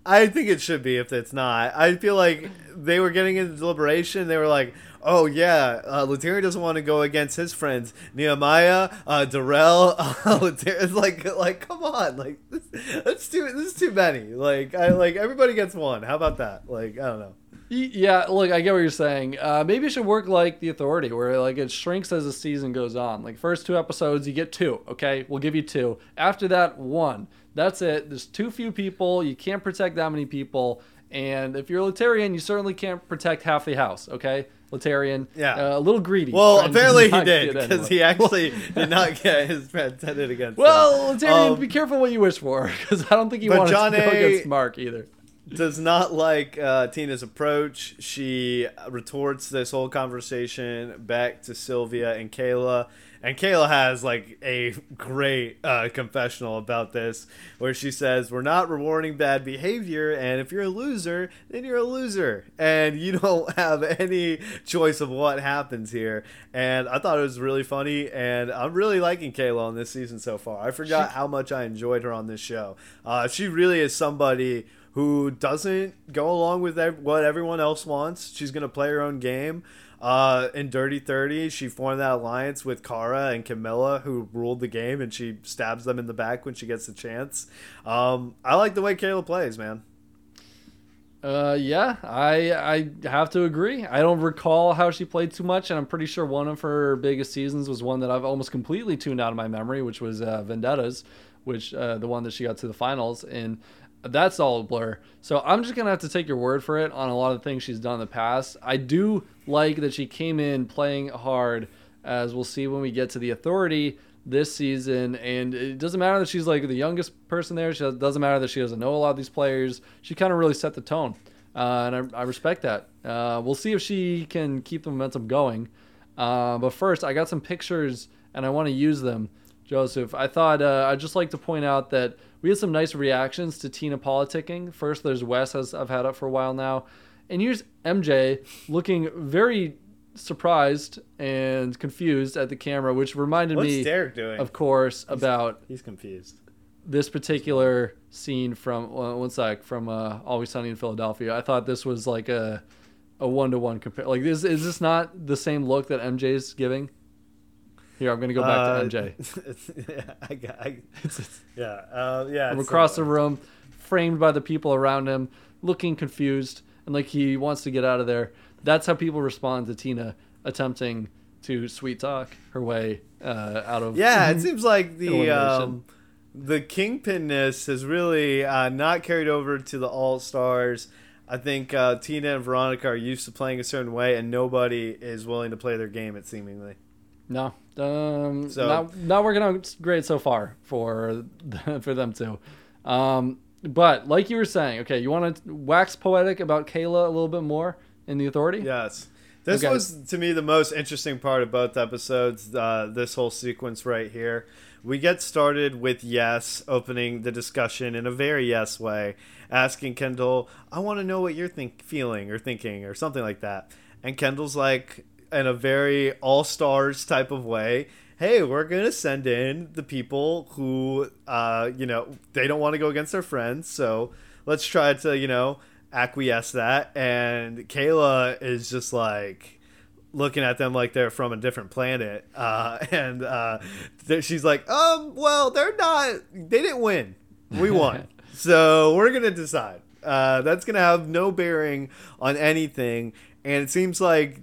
I think it should be if it's not. I feel like they were getting into deliberation. They were like, "Oh yeah, uh, doesn't want to go against his friends Nehemiah, uh, Darrell." *laughs* Uh, like, like, come on, like this, that's too. This is too many. Like, I like everybody gets one. How about that? Like, I don't know. Yeah, look, I get what you're saying. Uh, maybe it should work like The Authority, where like it shrinks as the season goes on. Like first two episodes, you get two. Okay, we'll give you two. After that, one. That's it. There's too few people. You can't protect that many people. And if you're a Laterrian, you certainly can't protect half the house. Okay, Laterrian. Yeah. uh, a little greedy. Well, apparently he did because he *laughs* actually did not get his friend headed against. him. Well, Laterrian, Um, be careful what you wish for, *laughs* because I don't think he wanted John to go A- against Mark either. does not like uh, Tina's approach. She retorts this whole conversation back to Sylvia and Kailah. And Kailah has like a great uh, confessional about this, where she says, "We're not rewarding bad behavior, and if you're a loser, then you're a loser, and you *laughs* don't have any choice of what happens here." And I thought it was really funny, and I'm really liking Kailah on this season so far. I forgot how much I enjoyed her on this show. Uh, she really is somebody who doesn't go along with what everyone else wants. She's going to play her own game. Uh, in Dirty 30, she formed that alliance with Kara and Camila, who ruled the game, and she stabs them in the back when she gets the chance. Um, I like the way Kailah plays, man. Uh, yeah, I I have to agree. I don't recall how she played too much, and I'm pretty sure one of her biggest seasons was one that I've almost completely tuned out of my memory, which was uh, Vendettas, which uh, the one that she got to the finals, and that's all a blur. So I'm just gonna have to take your word for it on a lot of things she's done in the past. I do like that she came in playing hard, as we'll see when we get to the authority this season. And it doesn't matter that she's like the youngest person there. She doesn't matter that she doesn't know a lot of these players. She kind of really set the tone, uh, and I, I respect that. Uh, we'll see if she can keep the momentum going. Uh, but first, I got some pictures, and I want to use them. Joseph, I thought uh, I'd just like to point out that we had some nice reactions to Tina politicking. First, there's Wes, as I've had up for a while now, and here's MJ looking very surprised and confused at the camera, which reminded What's me, Derek doing? of course, about He's confused. this particular scene from uh, one sec from uh, Always Sunny in Philadelphia. I thought this was like a a one to one compare. Like, is is this not the same look that MJ's giving? Here, I'm gonna go back Uh, to MJ. *laughs* yeah, I got, I, yeah, uh, yeah. from it's across the room, framed by the people around him, looking confused and like he wants to get out of there. That's how people respond to Tina attempting to sweet talk her way uh, out of Yeah, it *laughs* seems like the um, the kingpinness has really uh, not carried over to the All Stars. I think uh, Tina and Veronica are used to playing a certain way, and nobody is willing to play their game. It seemingly. No, um, So- not not working out great so far for *laughs* for them too. Um, but like you were saying, okay, you want to wax poetic about Kailah a little bit more in the Authority? Yes. This Okay. was to me the most interesting part of both episodes. Uh, this whole sequence right here. We get started with Yes opening the discussion in a very Yes way, asking Kendal, "I want to know what you're think feeling or thinking or something like that." And Kendal's like, in a very All Stars type of way, "Hey, we're gonna send in the people who, uh, you know, they don't want to go against their friends, so let's try to, you know." acquiesce that. And kailah is just like looking at them like they're from a different planet *laughs* uh, and uh, she's like um well they're not they didn't win. We won. *laughs* So we're gonna decide. Uh, that's gonna have no bearing on anything. And it seems like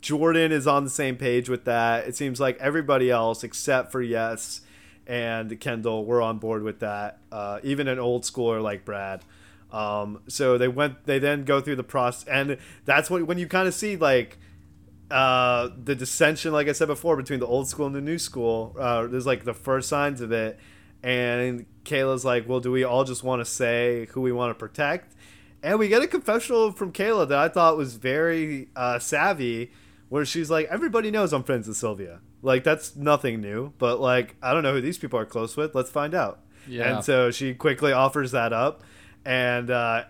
jordan is on the same page with that it seems like everybody else except for yes and kendal were on board with that uh, even an old schooler like brad um, so they went. They then go through the process, and that's what when you kind of see like uh, the dissension, like I said before, between the old school and the new school. Uh, there's like the first signs of it, and Kailah's like, "Well, do we all just want to say who we want to protect?" And we get a confessional from Kailah that I thought was very uh, savvy, where she's like, "Everybody knows I'm friends with Sylvia. Like that's nothing new, but like I don't know who these people are close with. Let's find out." Yeah. And so she quickly offers that up, and uh,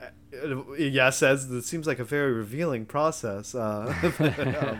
yeah, says it seems like a very revealing process. Uh, *laughs*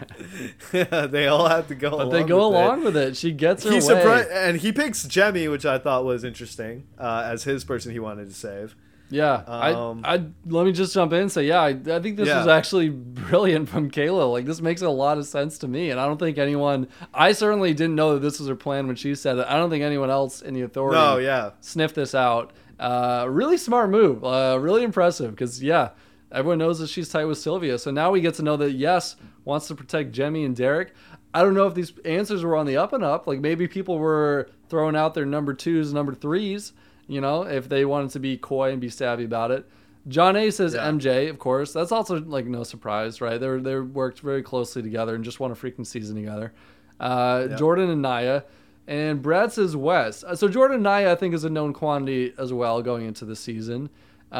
*laughs* they all have to go. But along they go with it. along with it. She gets her He way. and he picks Jemmye, which I thought was interesting uh, as his person he wanted to save. Yeah, Um, I, I let me just jump in and say, yeah, I, I think this Yeah. was actually *laughs* brilliant from Kailah. Like, this makes a lot of sense to me, and I don't think anyone, I certainly didn't know that this was her plan when she said it. I don't think anyone else in the authority No, yeah, sniffed this out. Uh, really smart move, uh, really impressive. Because yeah, everyone knows that she's tight with Sylvia, so now we get to know that Yes wants to protect Jemmye and Derek. I don't know if these answers were on the up and up. Like maybe people were throwing out their number twos, number threes. You know, if they wanted to be coy and be savvy about it. Jonna says Yeah. MJ, of course. That's also like no surprise, right? They were they worked very closely together and just won a freaking season together. Uh, Yeah. Jordan and Nia, and Brad says Wes. Uh, So Jordan and Nia, I think, is a known quantity as well going into the season. Uh,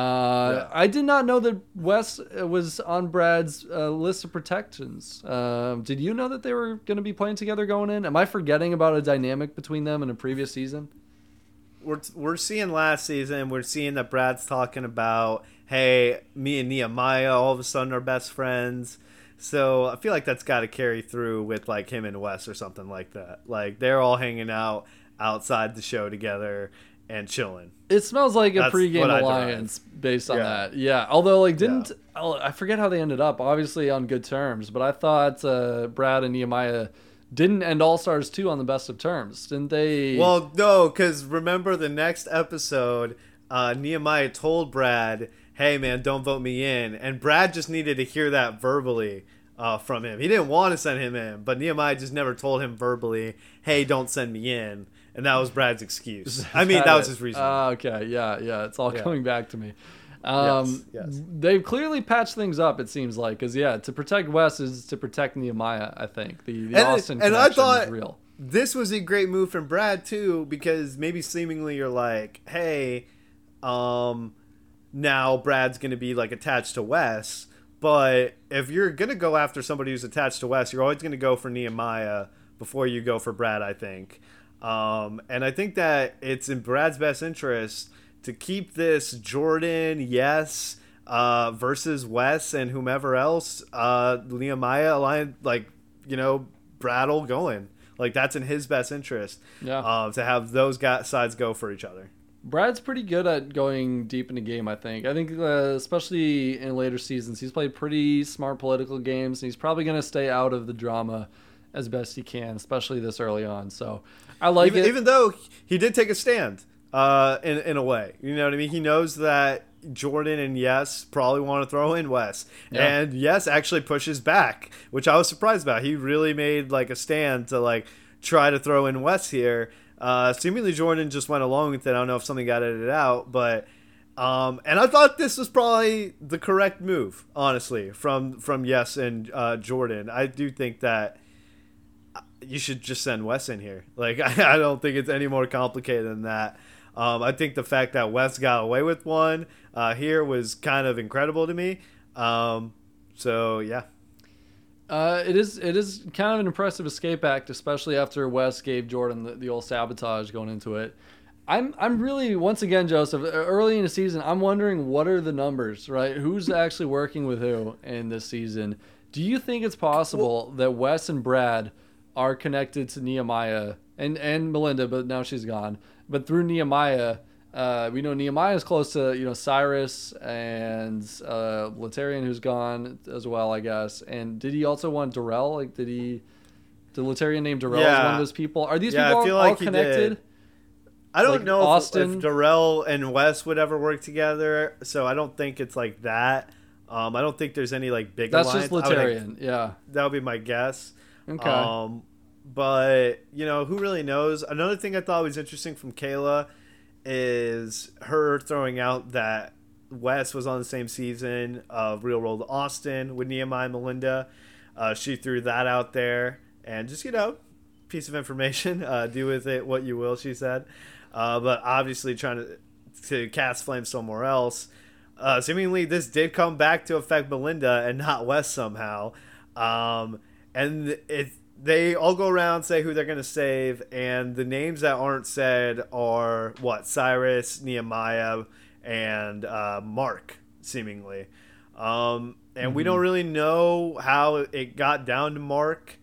Yeah. I did not know that Wes uh, was on Brad's uh, list of protections. Um did you know that they were going to be playing together going in? Am I forgetting about a dynamic between them in a previous season? We're we're seeing last season. We're seeing that Brad's talking about, hey, me and Nehemiah all of a sudden are best friends. So I feel like that's got to carry through with like him and Wes or something like that. Like they're all hanging out outside the show together and chilling. It smells like a That's pregame alliance based on Yeah. that. Yeah. Although, like, didn't oh, I forget how they ended up? Obviously on good terms, but I thought uh, Brad and Nehemiah didn't end All Stars two on the best of terms, didn't they? Well, no, because remember the next episode, uh, Nehemiah told Brad, "Hey, man, don't vote me in," and Brad just needed to hear that verbally uh, from him. He didn't want to send him in, but Nehemiah just never told him verbally, "Hey, don't send me in," and that was Brad's excuse. *laughs* I mean, that was his reason. Ah, okay, yeah, yeah, it's all Yeah. coming back to me. Um, yes. They've clearly patched things up. It seems like because yeah, to protect Wes is to protect Nehemiah. I think the, the And- Austin and I thought- is real. this was a great move from Brad too because maybe seemingly you're like, hey, um, now Brad's gonna be like attached to Wes, but if you're gonna go after somebody who's attached to Wes, you're always gonna go for Nehemiah before you go for Brad. I think, um, and I think that it's in Brad's best interest to keep this Jordan, yes. Uh, versus Wes and whomever else, uh, Nehemiah line like you know Brattle going. Like that's in his best interest. Yeah. Uh, to have those guys, sides go for each other. Brad's pretty good at going deep in the game. I think. I think, uh, especially in later seasons, he's played pretty smart political games, and he's probably going to stay out of the drama as best he can, especially this early on. So, I like even, it. even though he did take a stand, uh, in in a way, you know what I mean. He knows that Jordan and Yes probably want to throw in Wes. Yeah. And Yes actually pushes back, which I was surprised about. He really made like a stand to like try to throw in Wes here. Uh, seemingly Jordan just went along with it. I don't know if something got edited out, but um, and I thought this was probably the correct move, honestly, from from Yes and uh, Jordan. I do think that you should just send Wes in here. Like I, *laughs* I don't think it's any more complicated than that. Um, I think the fact that Wes got away with one uh, here was kind of incredible to me. Um, so yeah, Uh, it is it is kind of an impressive escape act, especially after Wes gave Jordan the, the old sabotage going into it. I'm I'm really once again Joseph early in the season. I'm wondering what are the numbers, right? Who's actually working with who in this season? Do you think it's possible that Wes and Brad are connected to Nehemiah and and Melinda, but now she's gone. But through Nehemiah, uh, we know Nehemiah is close to you know Cyrus and uh, Laterrian, who's gone as well, I guess. And did he also want Darrell? Like, did he? Did Laterrian name Darrell as one of those people? Are these Yeah, I people feel all, like all connected? did. I don't Like know if, Austin- if Darrell and Wes would ever work together, so I don't think it's like that. Um, I don't think there's any like big. That's just alliance. I would, like, Laterrian. Yeah. that would be my guess. Okay. Um, but you know, who really knows? Another thing I thought was interesting from Kailah is her throwing out that Wes was on the same season of Real World Austin with Nehemiah Melinda. Uh, she threw that out there, and just you know, piece of information. *laughs* Uh, do with it what you will, she said. Uh, but obviously, trying to to cast flame somewhere else. Uh, seemingly, this did come back to affect Melinda and not Wes somehow. Um, and it they all go around say who they're gonna save, and the names that aren't said are what Cyrus, Nehemiah, and uh, Mark, seemingly. Um, and we don't really know how it got down to Mark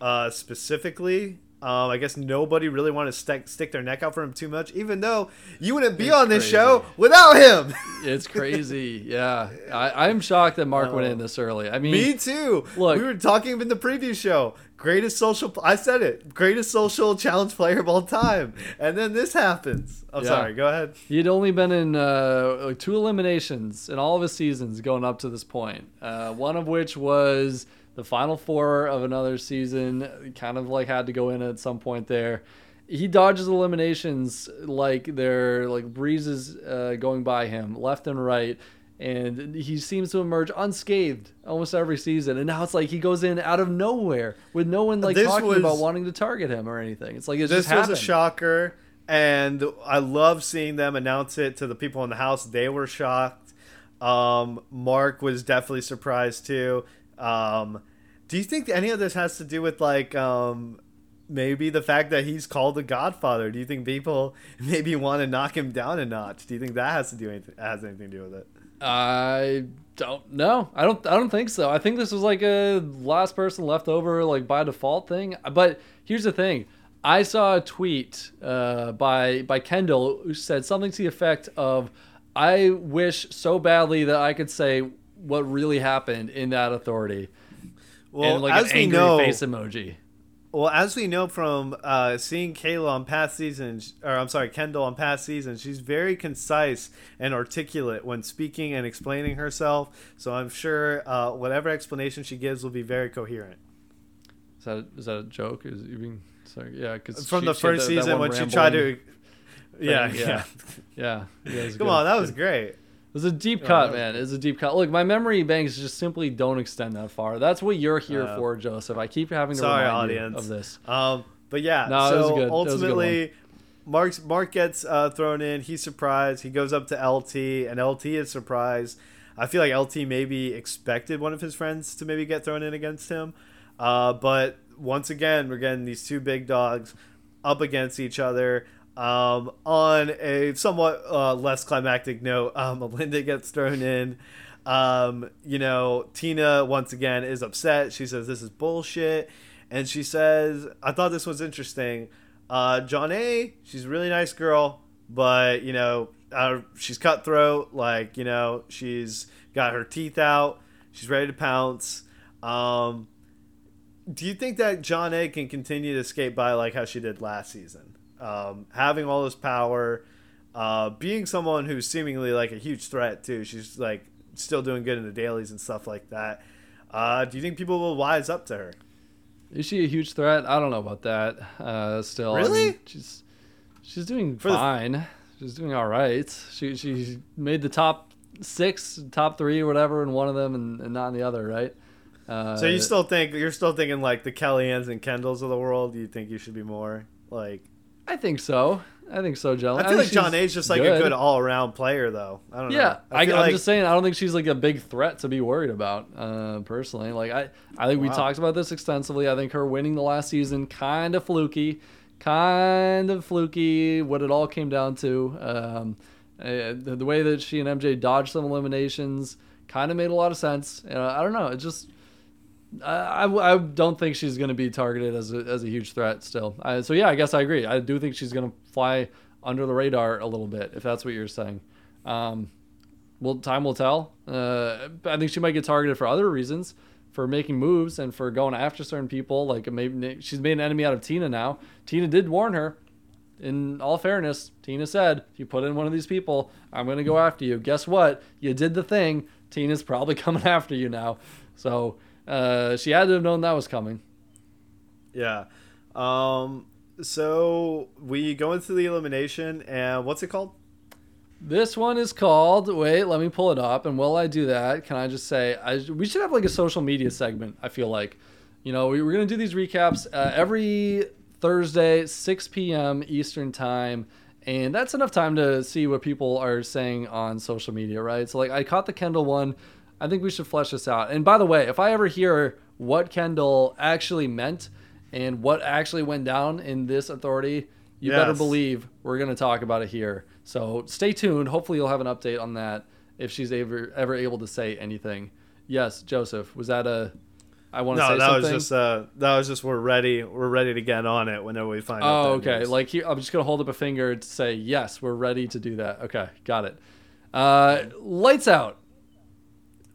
uh, specifically. Um, I guess nobody really wanted to stick, stick their neck out for him too much, even though you wouldn't be It's on this crazy. show without him. *laughs* It's crazy. yeah. I, I'm shocked that Mark went in this early. I mean, Me too. Look- we were talking in the preview show. Greatest social. I said it. Greatest social challenge player of all time. And then this happens. I'm Yeah. sorry. Go ahead. He had only been in uh, like two eliminations in all of his seasons going up to this point. Uh, one of which was the final four of another season. Kind of like had to go in at some point there. He dodges eliminations like they're like breezes uh, going by him left and right. And he seems to emerge unscathed almost every season. And now it's like he goes in out of nowhere with no one like This talking was- about wanting to target him or anything. It's like it's This just was a shocker. And I love seeing them announce it to the people in the house. They were shocked. Um, Mark was definitely surprised too. Um, do you think any of this has to do with like um, maybe the fact that he's called the Godfather? Do you think people *laughs* maybe want to knock him down a notch? Do you think that has to do anything has anything to do with it? I don't know. I don't. I don't think so. I think this was like a last person left over, like by default thing. But here's the thing. I saw a tweet uh, by by Kendal who said something to the effect of, "I wish so badly that I could say what really happened in that authority." Well, and like as an we angry know, face emoji. Well, as we know from uh, seeing Kailah on past seasons, or I'm sorry, Kendal on past seasons, she's very concise and articulate when speaking and explaining herself. So I'm sure uh, whatever explanation she gives will be very coherent. Is that is that a joke? Is you being sorry? Yeah, because From the first season when she tried to, yeah, yeah. yeah, yeah Come good. on, that was great. It was a deep Oh, cut, was man. It was a deep cut. Look, my memory banks just simply don't extend that far. That's what you're here Uh, for, Joseph. I keep having to sorry, remind audience. you of this. Um, but yeah, No, so good. It was good ultimately, Mark's Mark gets uh, thrown in. He's surprised. He goes up to LT, and LT is surprised. I feel like LT maybe expected one of his friends to maybe get thrown in against him, uh, but once again, we're getting these two big dogs up against each other. Um, on a somewhat uh, less climactic note, *laughs* um, Melinda gets thrown in. Um, you know, Tina once again is upset. She says this is bullshit, and she says, "I thought this was interesting." Uh, Jonna. She's a really nice girl, but you know, uh, she's cutthroat. Like you know, she's got her teeth out. She's ready to pounce. Um, do you think that Jonna. can continue to skate by like how she did last season? Um, having all this power, uh, being someone who's seemingly like a huge threat too. She's like still doing good in the dailies and stuff like that. Uh, do you think people will wise up to her? Is she a huge threat? I don't know about that. Uh, still, I Really? mean, she's she's doing For the- fine. she's doing all right. She she made the top six, top three, or whatever, in one of them, and, and not in the other, right? Uh, So you still think you're still thinking like the Kellyanns and Kendals of the world? You think you should be more like? I think so. I think so, Jellen. I feel think like Jonna's just like a good all around player, though. I don't know. Yeah, I, I am like just saying. I don't think she's like a big threat to be worried about. Uh, personally, like I, I think we talked about this extensively. I think her winning the last season kind of fluky, kind of fluky. What it all came down to, um, uh, the, the way that she and MJ dodged some eliminations, kind of made a lot of sense. Uh, I don't know. It just. I, I, don't think she's going to be targeted as a, as a huge threat still. I, so yeah, I guess I agree. I do think she's going to fly under the radar a little bit, if that's what you're saying. Um, well, time will tell. Uh, I think she might get targeted for other reasons, for making moves and for going after certain people. Like maybe she's made an enemy out of Tina now. Tina did warn her. In all fairness, Tina said, "If you put in one of these people, I'm going to go after you." Guess what? You did the thing. Tina's probably *laughs* coming after you now. So uh, she had to have known that was coming. yeah. Um. So we go into the elimination, and what's it called? This one is called. Wait, let me pull it up. And while I do that, can I just say I, we should have like a social media segment? I feel like, you know, we, we're gonna do these recaps uh, every Thursday, 6 p.m. Eastern time, and that's enough time to see what people are saying on social media, right? So like, I caught the Kendal one. I think we should flesh this out. And by the way, if I ever hear what Kendal actually meant and what actually went down in this authority, you better believe we're going to talk about it here. So stay tuned. Hopefully, you'll have an update on that if she's ever ever able to say anything. Yes, Joseph, was that a? I want to No, say that something. was just uh, that was just we're ready. We're ready to get on it whenever we find. out Oh, that okay. Like here, I'm just gonna hold up a finger to say yes, we're ready to do that. Okay, got it. Uh, lights out.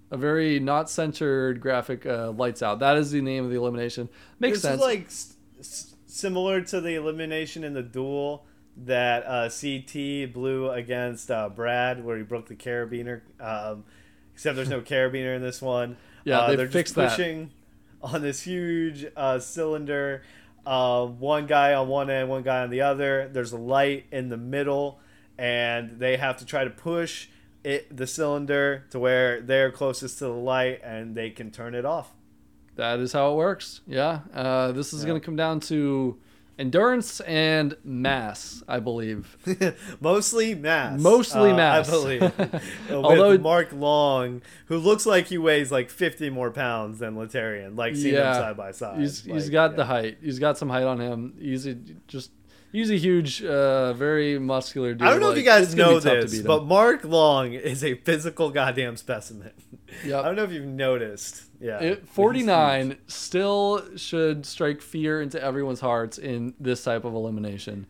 A very not centered graphic. Uh, lights out. That is the name of the elimination. Makes this sense. is like s- s- similar to the elimination in the duel that uh, CT blew against uh, Brad, where he broke the carabiner. Um, except there's no *laughs* carabiner in this one. Yeah, uh, they they're fixed just that. pushing on this huge uh, cylinder. Uh, one guy on one end, one guy on the other. There's a light in the middle, and they have to try to push it the cylinder to where they're closest to the light, and they can turn it off. that is how it works. Yeah. Uh, this is Yeah. gonna come down to endurance and mass, I believe. *laughs* Mostly mass. Mostly uh, mass. I believe. *laughs* Although- Mark Long, who looks like he weighs like 50 more pounds than Laterrian, like seeing them Yeah. side by side. He's he's Like, got yeah. the height. He's got some height on him. He's a, just he's a huge, uh, very muscular dude. I don't know if you guys it's gonna be know this, but Mark Long is a physical goddamn specimen. Yep. *laughs* I don't know if you've noticed. Yeah. It, 49 still should strike fear into everyone's hearts in this type of elimination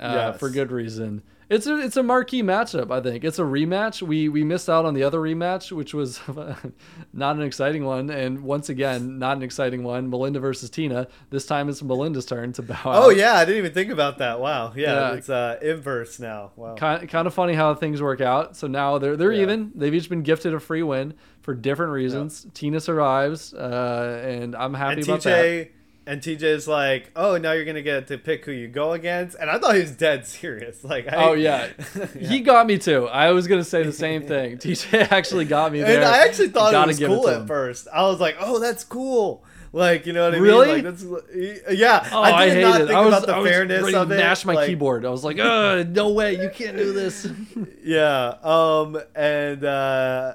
uh, Yes. for good reason. It's a it's a marquee matchup. I think it's a rematch. We we missed out on the other rematch, which was *laughs* not an exciting one, and once again, not an exciting one. Melinda versus Tina. This time it's Melinda's turn to bow. Oh out. yeah, I didn't even think about that. Wow. Yeah, Yeah. it's uh inverse now. Wow. kind, kind of funny how things work out. So now they're they're Yeah. even. They've each been gifted a free win for different reasons. Tina survives, uh, and I'm happy and about that. And TJ's like, "Oh, now you're gonna get to pick who you go against." And I thought he was dead serious. *laughs* Like, I, Oh yeah. *laughs* he got me too. I was gonna say the same *laughs* thing. TJ actually got me there. And I actually thought it Gotta was cool to at first. I was like, "Oh, that's cool." Like, you know what I Really? mean? Like, that's yeah. Oh, I, did hated not it. think I was, about the I was fairness ready of to it. mash my like, keyboard. I was like, "Uh, no way, you can't do this." Yeah. Um. And uh,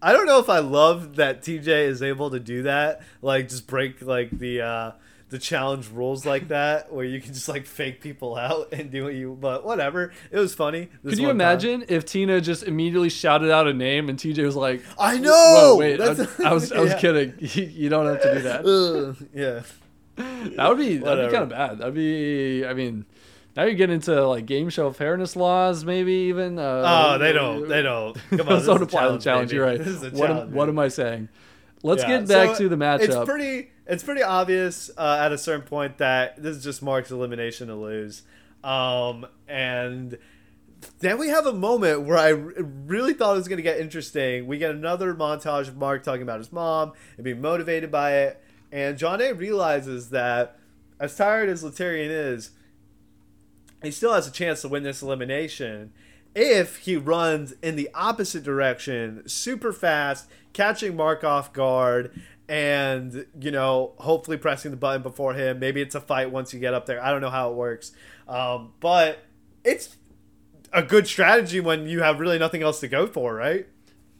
I don't know if I love that TJ is able to do that. Like, just break like the uh the challenge rules like *laughs* that, where you can just like fake people out and do what you. But whatever. It was funny. Could you one time. imagine if Tina just immediately shouted out a name and TJ was like, I "Whoa, know. wait, I, I was I *laughs* was yeah. kidding. *laughs* You don't have to do that." Yeah. That would be that'd be kind of bad. That'd be. I mean, now you're getting into like game show fairness laws, maybe even. Uh, Oh, they don't. They don't. Come on. Don't is a apply the challenge. baby. You're right. This is a What am, what am I saying? Let's Yeah, get back so to the matchup. It's pretty. It's pretty obvious uh, at a certain point that this is just Mark's elimination to lose, um, and then we have a moment where I really thought it was going to get interesting. We get another montage of Mark talking about his mom and being motivated by it. And Jonna realizes that as tired as Laterrian is, he still has a chance to win this elimination if he runs in the opposite direction super fast, catching Mark off guard, and, you know, hopefully pressing the button before him. Maybe it's a fight once you get up there. I don't know how it works. Um, but it's a good strategy when you have really nothing else to go for, right?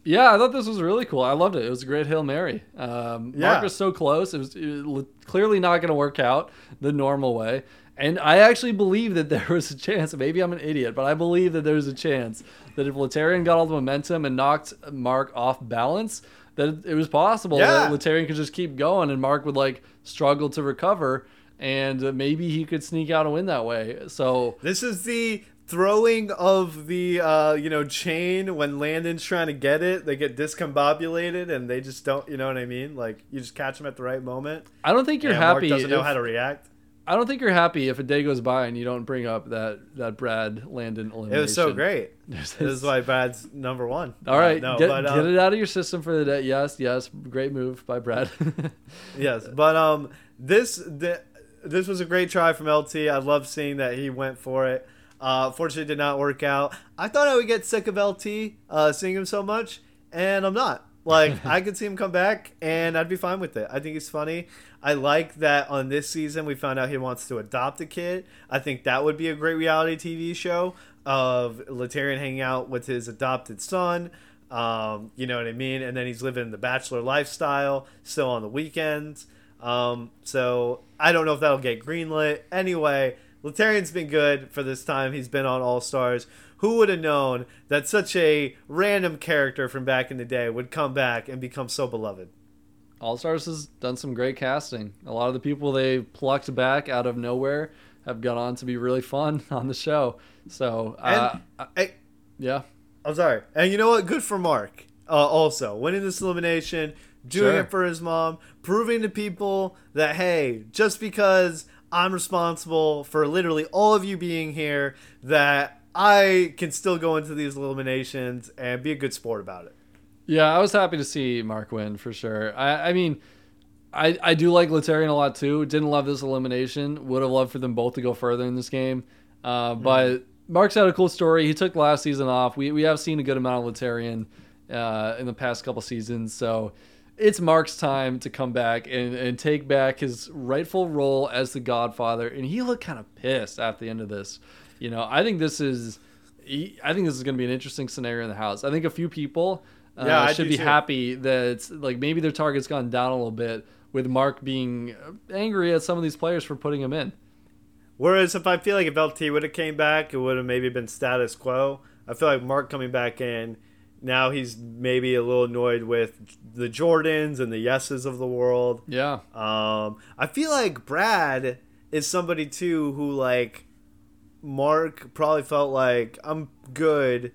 Yeah, I thought this was really cool. I loved it. It was a great hail mary. Um, Yeah. Mark was so close. It was, it was clearly not going to work out the normal way. And I actually believe that *laughs* there was a chance. Maybe I'm an idiot, but I believe that there was a chance that if Laterrian got all the momentum and knocked Mark off balance, that it was possible Yeah. that Laterrian could just keep going and Mark would like struggle to recover, and maybe he could sneak out and win that way. So This is the throwing of the uh, you know chain when Landon's trying to get it. They get discombobulated and they just don't. You know what I mean? Like you just catch them at the right moment. I don't think you're happy. Mark doesn't know how to react. I don't think you're happy if a day goes by and you don't bring up that that Brad Landon elimination. It was so great. This is why Brad's number one. All right, Uh, no, get, but, get um, it out of your system for the day. Yes, yes, great move by Brad. *laughs* yes, but um, this th- this was a great try from LT. I love seeing that he went for it. Uh, fortunately, it did not work out. I thought I would get sick of LT uh, seeing him so much, and I'm not. Like *laughs* I could see him come back, and I'd be fine with it. I think he's funny. I like that on this season we found out he wants to adopt a kid. I think that would be a great reality TV show of Laterrian hanging out with his adopted son. Um, you know what I mean? And then he's living the bachelor lifestyle still on the weekends. Um, so I don't know if that'll get greenlit. Anyway, Laterrian's been good for this time. He's been on All Stars. Who would have known that such a random character from back in the day would come back and become so beloved? All Stars has done some great casting. A lot of the people they plucked back out of nowhere have gone on to be really fun *laughs* on the show. So, uh, And- Hey, yeah, I'm sorry. And you know what? Good for Mark. Uh, also, winning this elimination, doing Sure. it for his mom, proving to people that hey, just because I'm responsible for literally all of you being here, that I can still go into these eliminations and be a good sport about it. yeah, I was happy to see Mark win for sure. I, I mean, I, I do like Laterrian a lot too. Didn't love this elimination. Would have loved for them both to go further in this game. Uh, But Mark's had a cool story. He took last season off. We, we have seen a good amount of Laterrian uh, in the past couple seasons. So it's Mark's time to come back and, and take back his rightful role as the Godfather. And he looked kind of pissed at the end of this. You know, I think this is. I think this is going to be an interesting scenario in the house. I think a few people uh, Yeah, should be too. happy that it's like maybe their target's gone down a little bit with Mark being angry at some of these players for putting him in. Whereas if I feel like if LT would have came back, it would have maybe been status quo. I feel like Mark coming back in, now he's maybe a little annoyed with the Jordans and the yeses of the world. Yeah. Um, I feel like Brad is somebody too who like Mark probably felt like I'm good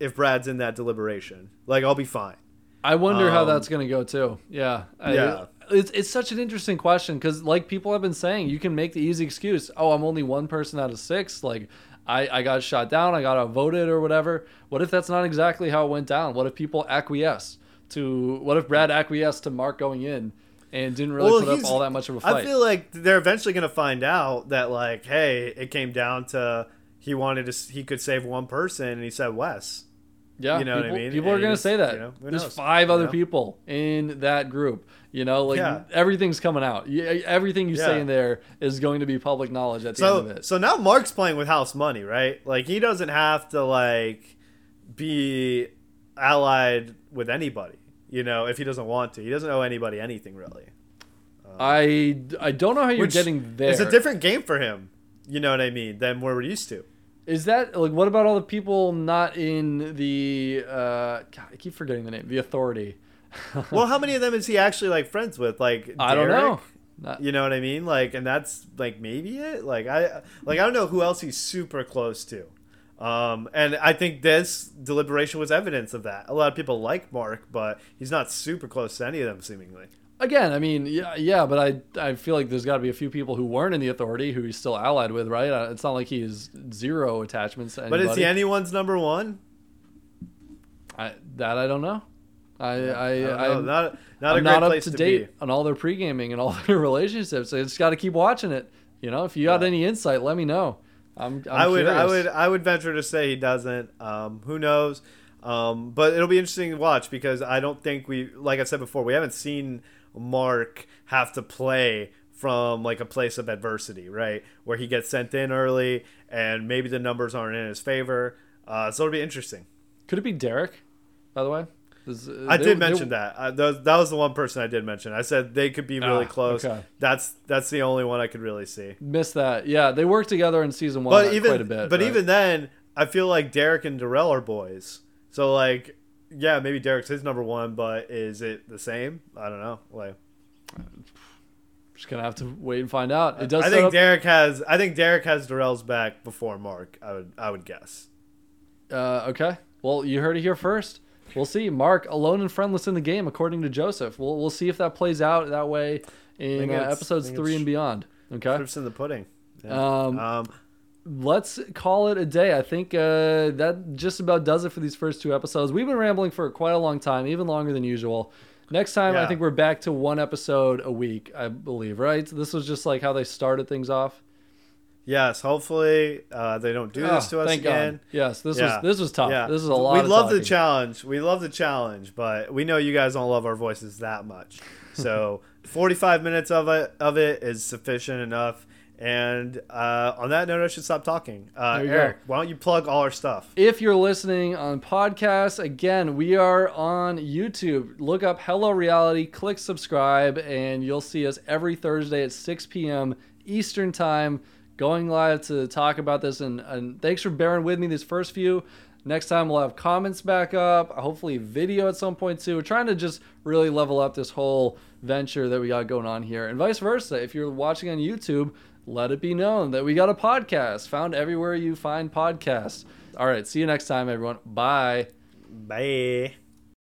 if Brad's in that deliberation. Like I'll be fine. I wonder how Um, that's going to go too. Yeah. I- Yeah. it's, it's such an interesting question because, like people have been saying, you can make the easy excuse. Oh, I'm only one person out of six. Like, I, I got shot down. I got outvoted or whatever. What if that's not exactly how it went down? What if people acquiesce to? What if Brad acquiesced to Mark going in and didn't really Well, put up all that much of a fight? I feel like they're eventually gonna find out that like, hey, it came down to he wanted to he could save one person and he said Wes. Yeah, You know what I mean? People are going to say that. you know, There's five You other know? people in that group. You know, like Yeah. everything's coming out. You- Everything you say in there is going to be public knowledge at the end of it. so now Mark's playing with house money, right? Like he doesn't have to like be allied with anybody. You know, if he doesn't want to, he doesn't owe anybody anything really. I, I don't know how you're getting there. It's a different game for him. You know what I mean? Than where we're used to. Is that like what about all the people not in the? Uh, God, I keep forgetting the name. The authority. *laughs* Well, how many of them is he actually like friends with? Like I don't know. Not- You know what I mean? Like, and that's like maybe it. Like I, like I don't know who else he's super close to. Um, and I think this deliberation was evidence of that. A lot of people like Mark, but he's not super close to any of them, seemingly. Again, I mean, yeah, yeah, but I I feel like there's got to be a few people who weren't in the authority who he's still allied with, right? Uh, It's not like he has zero attachments to But is he anyone's number one? I, that I don't know. I I, I know. not not I'm not up place to, to, date be. on all their pre gaming and all *laughs* their relationships. I just got to keep watching it. You know, if you got Yeah. any insight, let me know. I'm, I'm I would I would I would venture to say he doesn't. Um, who knows? Um, but it'll be interesting to watch because I don't think we, like I said before, we haven't seen Mark have to play from like a place of adversity, right? Where he gets sent in early and maybe the numbers aren't in his favor. Uh, so it'll be interesting. Could it be Derek? By the way, This- I they- did they- mention that. I, that, was, that was the one person I did mention. I said they could be really Ah, close. okay. That's that's the only one I could really see. Miss that. Yeah, they worked together in season one but uh, even quite a bit. but right? even then, I feel like Derek and Darrell are boys. So like, yeah, maybe Derek's his number one, but is it the same? I don't know. Like, just gonna have to wait and find out. It does. I think up- Derek has. I think Derek has Darrell's back before Mark. I would I would guess. Uh, okay. Well, you heard it here first. We'll see. Mark alone and friendless in the game, according to Joseph. We'll we'll see if that plays out that way in uh, episodes three and beyond. Okay. Proofs in the pudding. Yeah. Um, Um, let's call it a day. I think uh, that just about does it for these first two episodes. We've been rambling for quite a long time, even longer than usual. Next time, I think we're back to one episode a week, I believe, right? This was just like how they started things off. Yes. Hopefully, uh, they don't do this Ah, to us again. God. Yes, this Yeah. was this was tough. Yeah. This is a lot. We love the challenge. We love the challenge, but we know you guys don't love our voices that much. *laughs* So 45 minutes of it of it is sufficient enough. And uh, on that note, I should stop talking. Uh, There you Eric, go. why don't you plug all our stuff? If you're listening on podcasts, again, we are on YouTube. Look up Hello Reality, click subscribe, and you'll see us every Thursday at 6 p.m. Eastern Time going live to talk about this. And, and thanks for bearing with me these first few. Next time, we'll have comments back up, hopefully, video at some point too. We're trying to just really level up this whole venture that we got going on here, and vice versa. If you're watching on YouTube, let it be known that we got a podcast found everywhere you find podcasts. All right, see you next time, everyone. Bye. Bye.